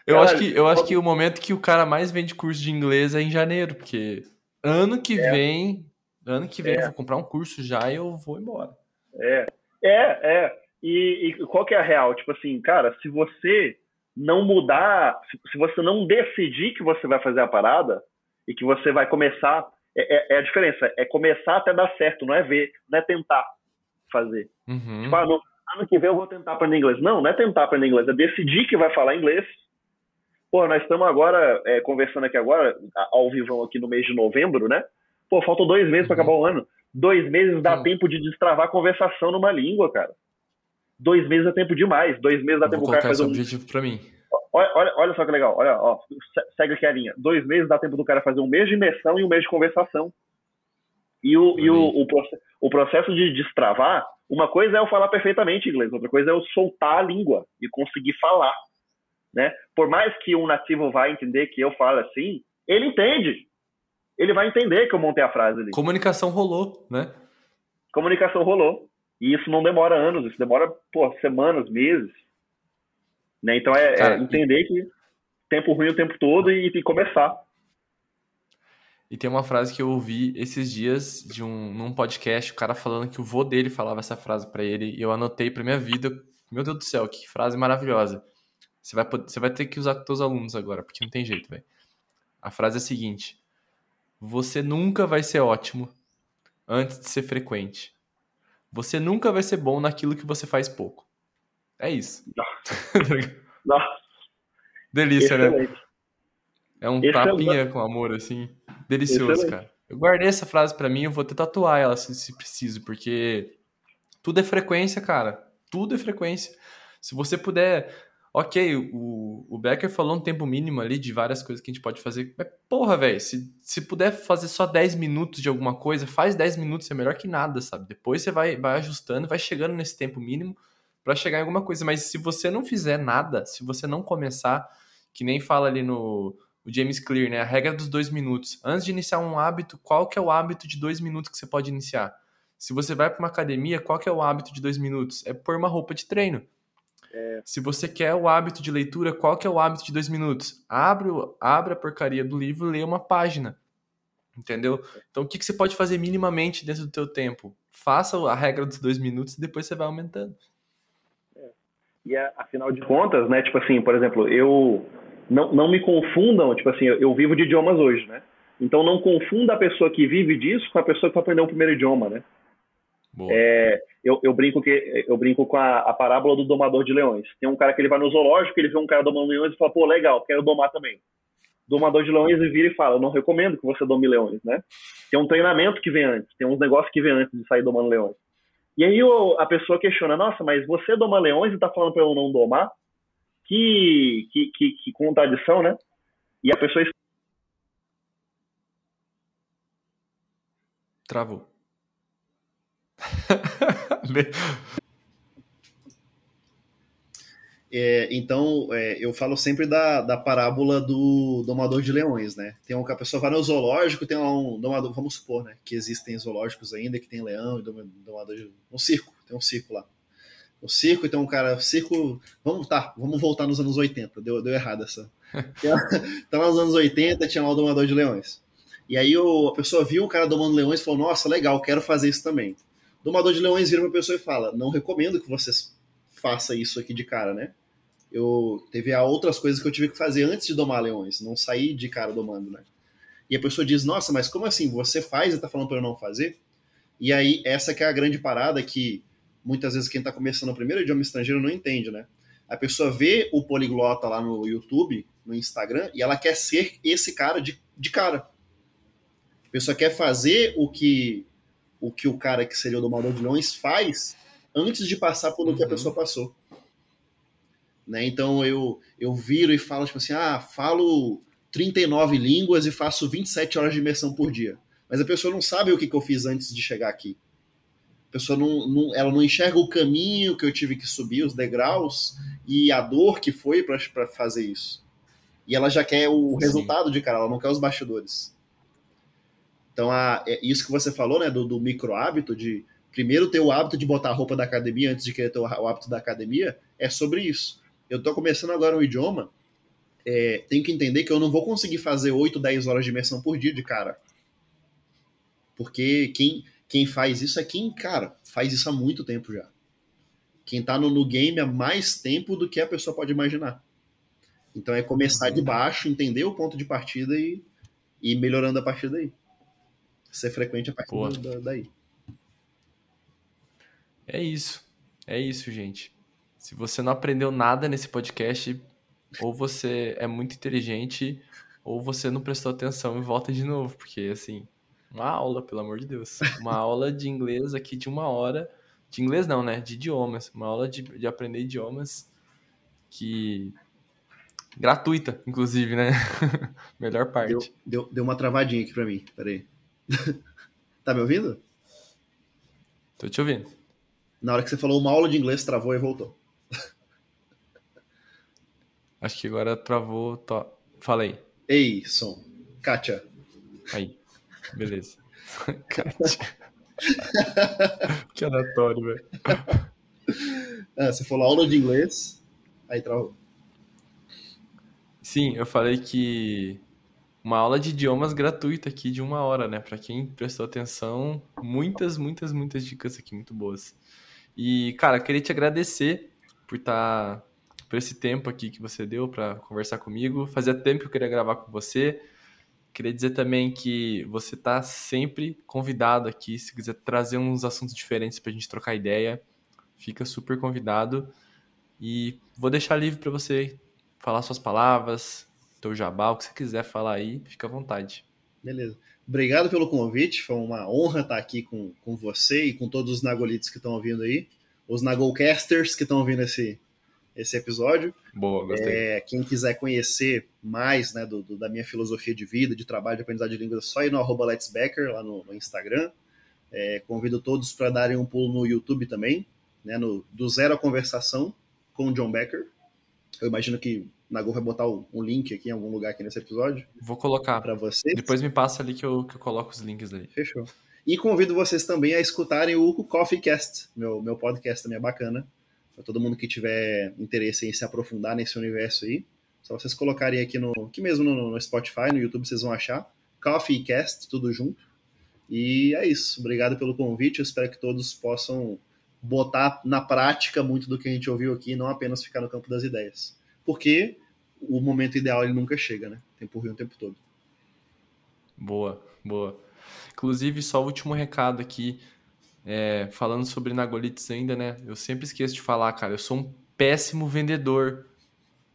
Eu, acho que, eu acho que o momento que o cara mais vende curso de inglês é em janeiro, porque ano que é. vem, ano que vem é. eu vou comprar um curso já e eu vou embora. É, é, é. E, e, qual que é a real? Tipo assim, cara, se você não mudar, se, você não decidir que você vai fazer a parada e que você vai começar, é, é, é a diferença, é começar até dar certo, não é ver, não é tentar fazer. Uhum. Tipo, ah, não, ano que vem eu vou tentar aprender inglês. Não, não é tentar aprender inglês, é decidir que vai falar inglês. Pô, nós estamos agora é, conversando aqui agora, ao vivo aqui no mês de novembro, né? Pô, faltam dois meses para uhum. acabar o ano. Dois meses dá tempo de destravar a conversação numa língua, cara. Dois meses é tempo demais. Dois meses dá eu tempo o cara fazer um objetivo para mim. Olha, olha, olha, só que legal. Olha, ó, segue aqui a linha. Dois meses dá tempo do cara fazer um mês de imersão e um mês de conversação. E o, e o, o, o, processo de destravar, uma coisa é eu falar perfeitamente inglês, outra coisa é eu soltar a língua e conseguir falar. Né? Por mais que um nativo vá entender que eu falo assim, ele entende. Ele vai entender que eu montei a frase ali. Comunicação rolou, né? Comunicação rolou. E isso não demora anos, isso demora pô, semanas, meses. Né? Então é, é Cara, é entender e... que tempo ruim o tempo todo e, e começar. E tem uma frase que eu ouvi esses dias de um num podcast, o cara falando que o vô dele falava essa frase para ele, e eu anotei para minha vida. Meu Deus do céu, que frase maravilhosa. Você vai, você vai ter que usar com seus alunos agora, porque não tem jeito, velho. A frase é a seguinte: Você nunca vai ser ótimo antes de ser frequente. Você nunca vai ser bom naquilo que você faz pouco. É isso. Nossa. Delícia, né? Excelente. né? É um Excelente. tapinha com amor, assim. Delicioso, Excelente. cara. Eu guardei essa frase para mim, eu vou até tatuar ela se, se preciso, porque tudo é frequência, cara. Tudo é frequência. Se você puder. Ok, o, o Becker falou um tempo mínimo ali de várias coisas que a gente pode fazer. Mas, porra, velho, se, se puder fazer só 10 minutos de alguma coisa, faz 10 minutos, é melhor que nada, sabe? Depois você vai, vai ajustando, vai chegando nesse tempo mínimo para chegar em alguma coisa. Mas se você não fizer nada, se você não começar, que nem fala ali no o James Clear, né? A regra dos dois minutos. Antes de iniciar um hábito, qual que é o hábito de dois minutos que você pode iniciar? Se você vai para uma academia, qual que é o hábito de dois minutos? É pôr uma roupa de treino. É. Se você quer o hábito de leitura, qual que é o hábito de dois minutos? Abre, abre a porcaria do livro, lê uma página. Entendeu? Então, o que, que você pode fazer minimamente dentro do teu tempo? Faça a regra dos dois minutos e depois você vai aumentando. É. E afinal de contas, né? Tipo assim, por exemplo, eu não, não me confundam, tipo assim, eu, eu vivo de idiomas hoje, né? Então não confunda a pessoa que vive disso com a pessoa que vai aprender o primeiro idioma, né? É, eu, eu, brinco que eu brinco com a, a, parábola do domador de leões. Tem um cara que ele vai no zoológico, ele vê um cara domando leões e fala, pô, legal, quero domar também. Domador de leões e vira e fala, eu não recomendo que você dome leões, né? Tem um treinamento que vem antes, tem uns negócios que vem antes de sair domando leões. E aí a pessoa questiona, nossa, mas você doma leões e tá falando para eu não domar? que, que, que, que contradição, né? E a pessoa. Travou. É, então, é, eu falo sempre da, da parábola do domador de leões, né? Tem um que a pessoa vai no zoológico, tem lá um domador, vamos supor, né? Que existem zoológicos ainda que tem leão e domador de. Um circo, tem um circo lá o circo, então, cara, circo. Vamos, tá, vamos voltar nos anos 80. Deu, deu errado essa. tá nos anos 80, tinha lá o Domador de Leões. E aí o, a pessoa viu o cara domando leões e falou: Nossa, legal, quero fazer isso também. Domador de leões vira uma pessoa e fala: Não recomendo que você faça isso aqui de cara, né? Eu teve outras coisas que eu tive que fazer antes de domar leões, não sair de cara domando, né? E a pessoa diz: Nossa, mas como assim? Você faz e tá falando para eu não fazer? E aí, essa que é a grande parada que muitas vezes quem está começando o primeiro idioma estrangeiro não entende, né? A pessoa vê o poliglota lá no YouTube, no Instagram, e ela quer ser esse cara de, de cara. A pessoa quer fazer o que o que o cara que seria o domador de leões faz antes de passar por uhum. que a uhum. pessoa passou. Né? Então eu, eu viro e falo tipo assim, ah, falo 39 línguas e faço 27 horas de imersão por dia. Mas a pessoa não sabe o que, que eu fiz antes de chegar aqui pessoa não, não, ela não enxerga o caminho que eu tive que subir, os degraus, e a dor que foi para fazer isso. E ela já quer o Sim. resultado de cara, ela não quer os bastidores. Então, a, é isso que você falou, né, do, do micro hábito, de primeiro ter o hábito de botar a roupa da academia antes de querer ter o, o hábito da academia, é sobre isso. Eu estou começando agora um idioma, é, tenho que entender que eu não vou conseguir fazer 8, 10 horas de imersão por dia de cara. Porque quem, quem faz isso é quem, cara, faz isso há muito tempo já. Quem tá no, no game há mais tempo do que a pessoa pode imaginar. Então é começar de baixo, entender o ponto de partida e ir melhorando a partir daí. Ser frequente a partir da, daí. É isso. é isso, gente. Se você não aprendeu nada nesse podcast, ou você é muito inteligente, ou você não prestou atenção e volta de novo, porque assim, uma aula, pelo amor de Deus. Uma aula de inglês aqui de uma hora. De inglês não, né? De idiomas. Uma aula de, de aprender idiomas que. Gratuita, inclusive, né? Melhor parte. Deu, deu, deu uma travadinha aqui pra mim. Peraí. tá me ouvindo? Tô te ouvindo. Na hora que você falou uma aula de inglês, travou e voltou. Acho que agora travou. To... Fala aí. Ei, som. Kátia. Aí. Beleza. Kátia. que aleatório, velho. Ah, você falou aula de inglês, aí travou. Sim, eu falei que uma aula de idiomas gratuita aqui de uma hora, né? Para quem prestou atenção, muitas, muitas, muitas dicas aqui muito boas. E, cara, queria te agradecer por estar tá, por esse tempo aqui que você deu para conversar comigo. Fazia tempo que eu queria gravar com você. Queria dizer também que você está sempre convidado aqui. Se quiser trazer uns assuntos diferentes para a gente trocar ideia, fica super convidado. E vou deixar livre para você falar suas palavras, teu jabá, o que você quiser falar aí, fica à vontade. Beleza. Obrigado pelo convite, foi uma honra estar aqui com, com você e com todos os Nagolites que estão ouvindo aí, os Nagolcasters que estão ouvindo esse, esse episódio. Boa, gostei. É, quem quiser conhecer mais né, do, do, da minha filosofia de vida, de trabalho, de aprendizagem de línguas, é só ir no arroba Let's Becker, lá no, no Instagram. É, convido todos para darem um pulo no YouTube também, né, no, do Zero à Conversação com John Becker. Eu imagino que Nagô vai botar um link aqui em algum lugar aqui nesse episódio. Vou colocar. Para vocês. Depois me passa ali que eu, que eu coloco os links ali. Fechou. E convido vocês também a escutarem o Coffee Cast, meu, meu podcast também é bacana. Para todo mundo que tiver interesse em se aprofundar nesse universo aí, só vocês colocarem aqui no, aqui mesmo no, no Spotify, no YouTube vocês vão achar Coffee Cast, tudo junto. E é isso. Obrigado pelo convite. Eu espero que todos possam botar na prática muito do que a gente ouviu aqui, não apenas ficar no campo das ideias. Porque o momento ideal ele nunca chega, né? Tem por rir o tempo todo. Boa, boa. Inclusive, só o último recado aqui. É, falando sobre Nagolites ainda, né? Eu sempre esqueço de falar, cara. Eu sou um péssimo vendedor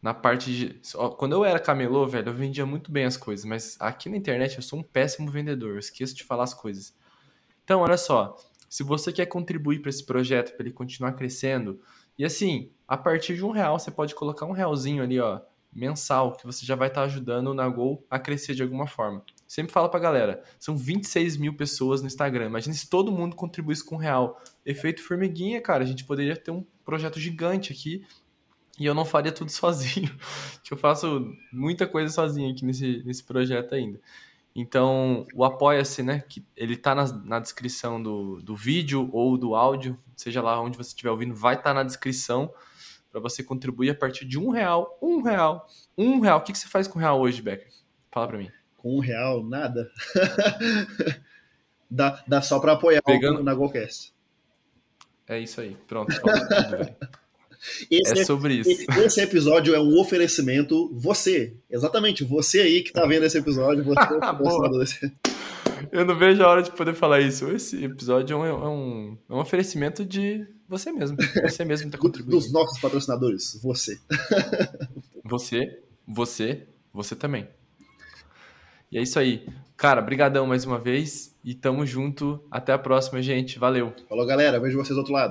na parte de. Quando eu era camelô, velho, eu vendia muito bem as coisas, mas aqui na internet eu sou um péssimo vendedor. Eu esqueço de falar as coisas. Então, olha só. Se você quer contribuir para esse projeto, para ele continuar crescendo, e assim, a partir de um real, você pode colocar um realzinho ali, ó, mensal, que você já vai estar tá ajudando o Nagol a crescer de alguma forma. Sempre fala pra galera, são 26 mil pessoas no Instagram. Imagina se todo mundo contribuísse com um real. Efeito formiguinha, cara. A gente poderia ter um projeto gigante aqui e eu não faria tudo sozinho. que eu faço muita coisa sozinho aqui nesse, nesse projeto ainda. Então, o Apoia-se, né? Que ele tá na, na descrição do, do vídeo ou do áudio, seja lá onde você estiver ouvindo, vai estar tá na descrição para você contribuir a partir de um real. Um real. Um real. O que, que você faz com um real hoje, Becker? Fala para mim com um real, nada. dá, dá só para apoiar Pegando... o Nagolcast. É isso aí. Pronto. Esse, é sobre isso. Esse episódio é um oferecimento você. Exatamente, você aí que tá vendo esse episódio, você é Eu não vejo a hora de poder falar isso. Esse episódio é um, é um, é um oferecimento de você mesmo. Você mesmo está contribuindo. Dos nossos patrocinadores, você. Você, você, você também. E é isso aí. Cara, brigadão mais uma vez e tamo junto. Até a próxima, gente. Valeu. Falou, galera. Vejo vocês do outro lado.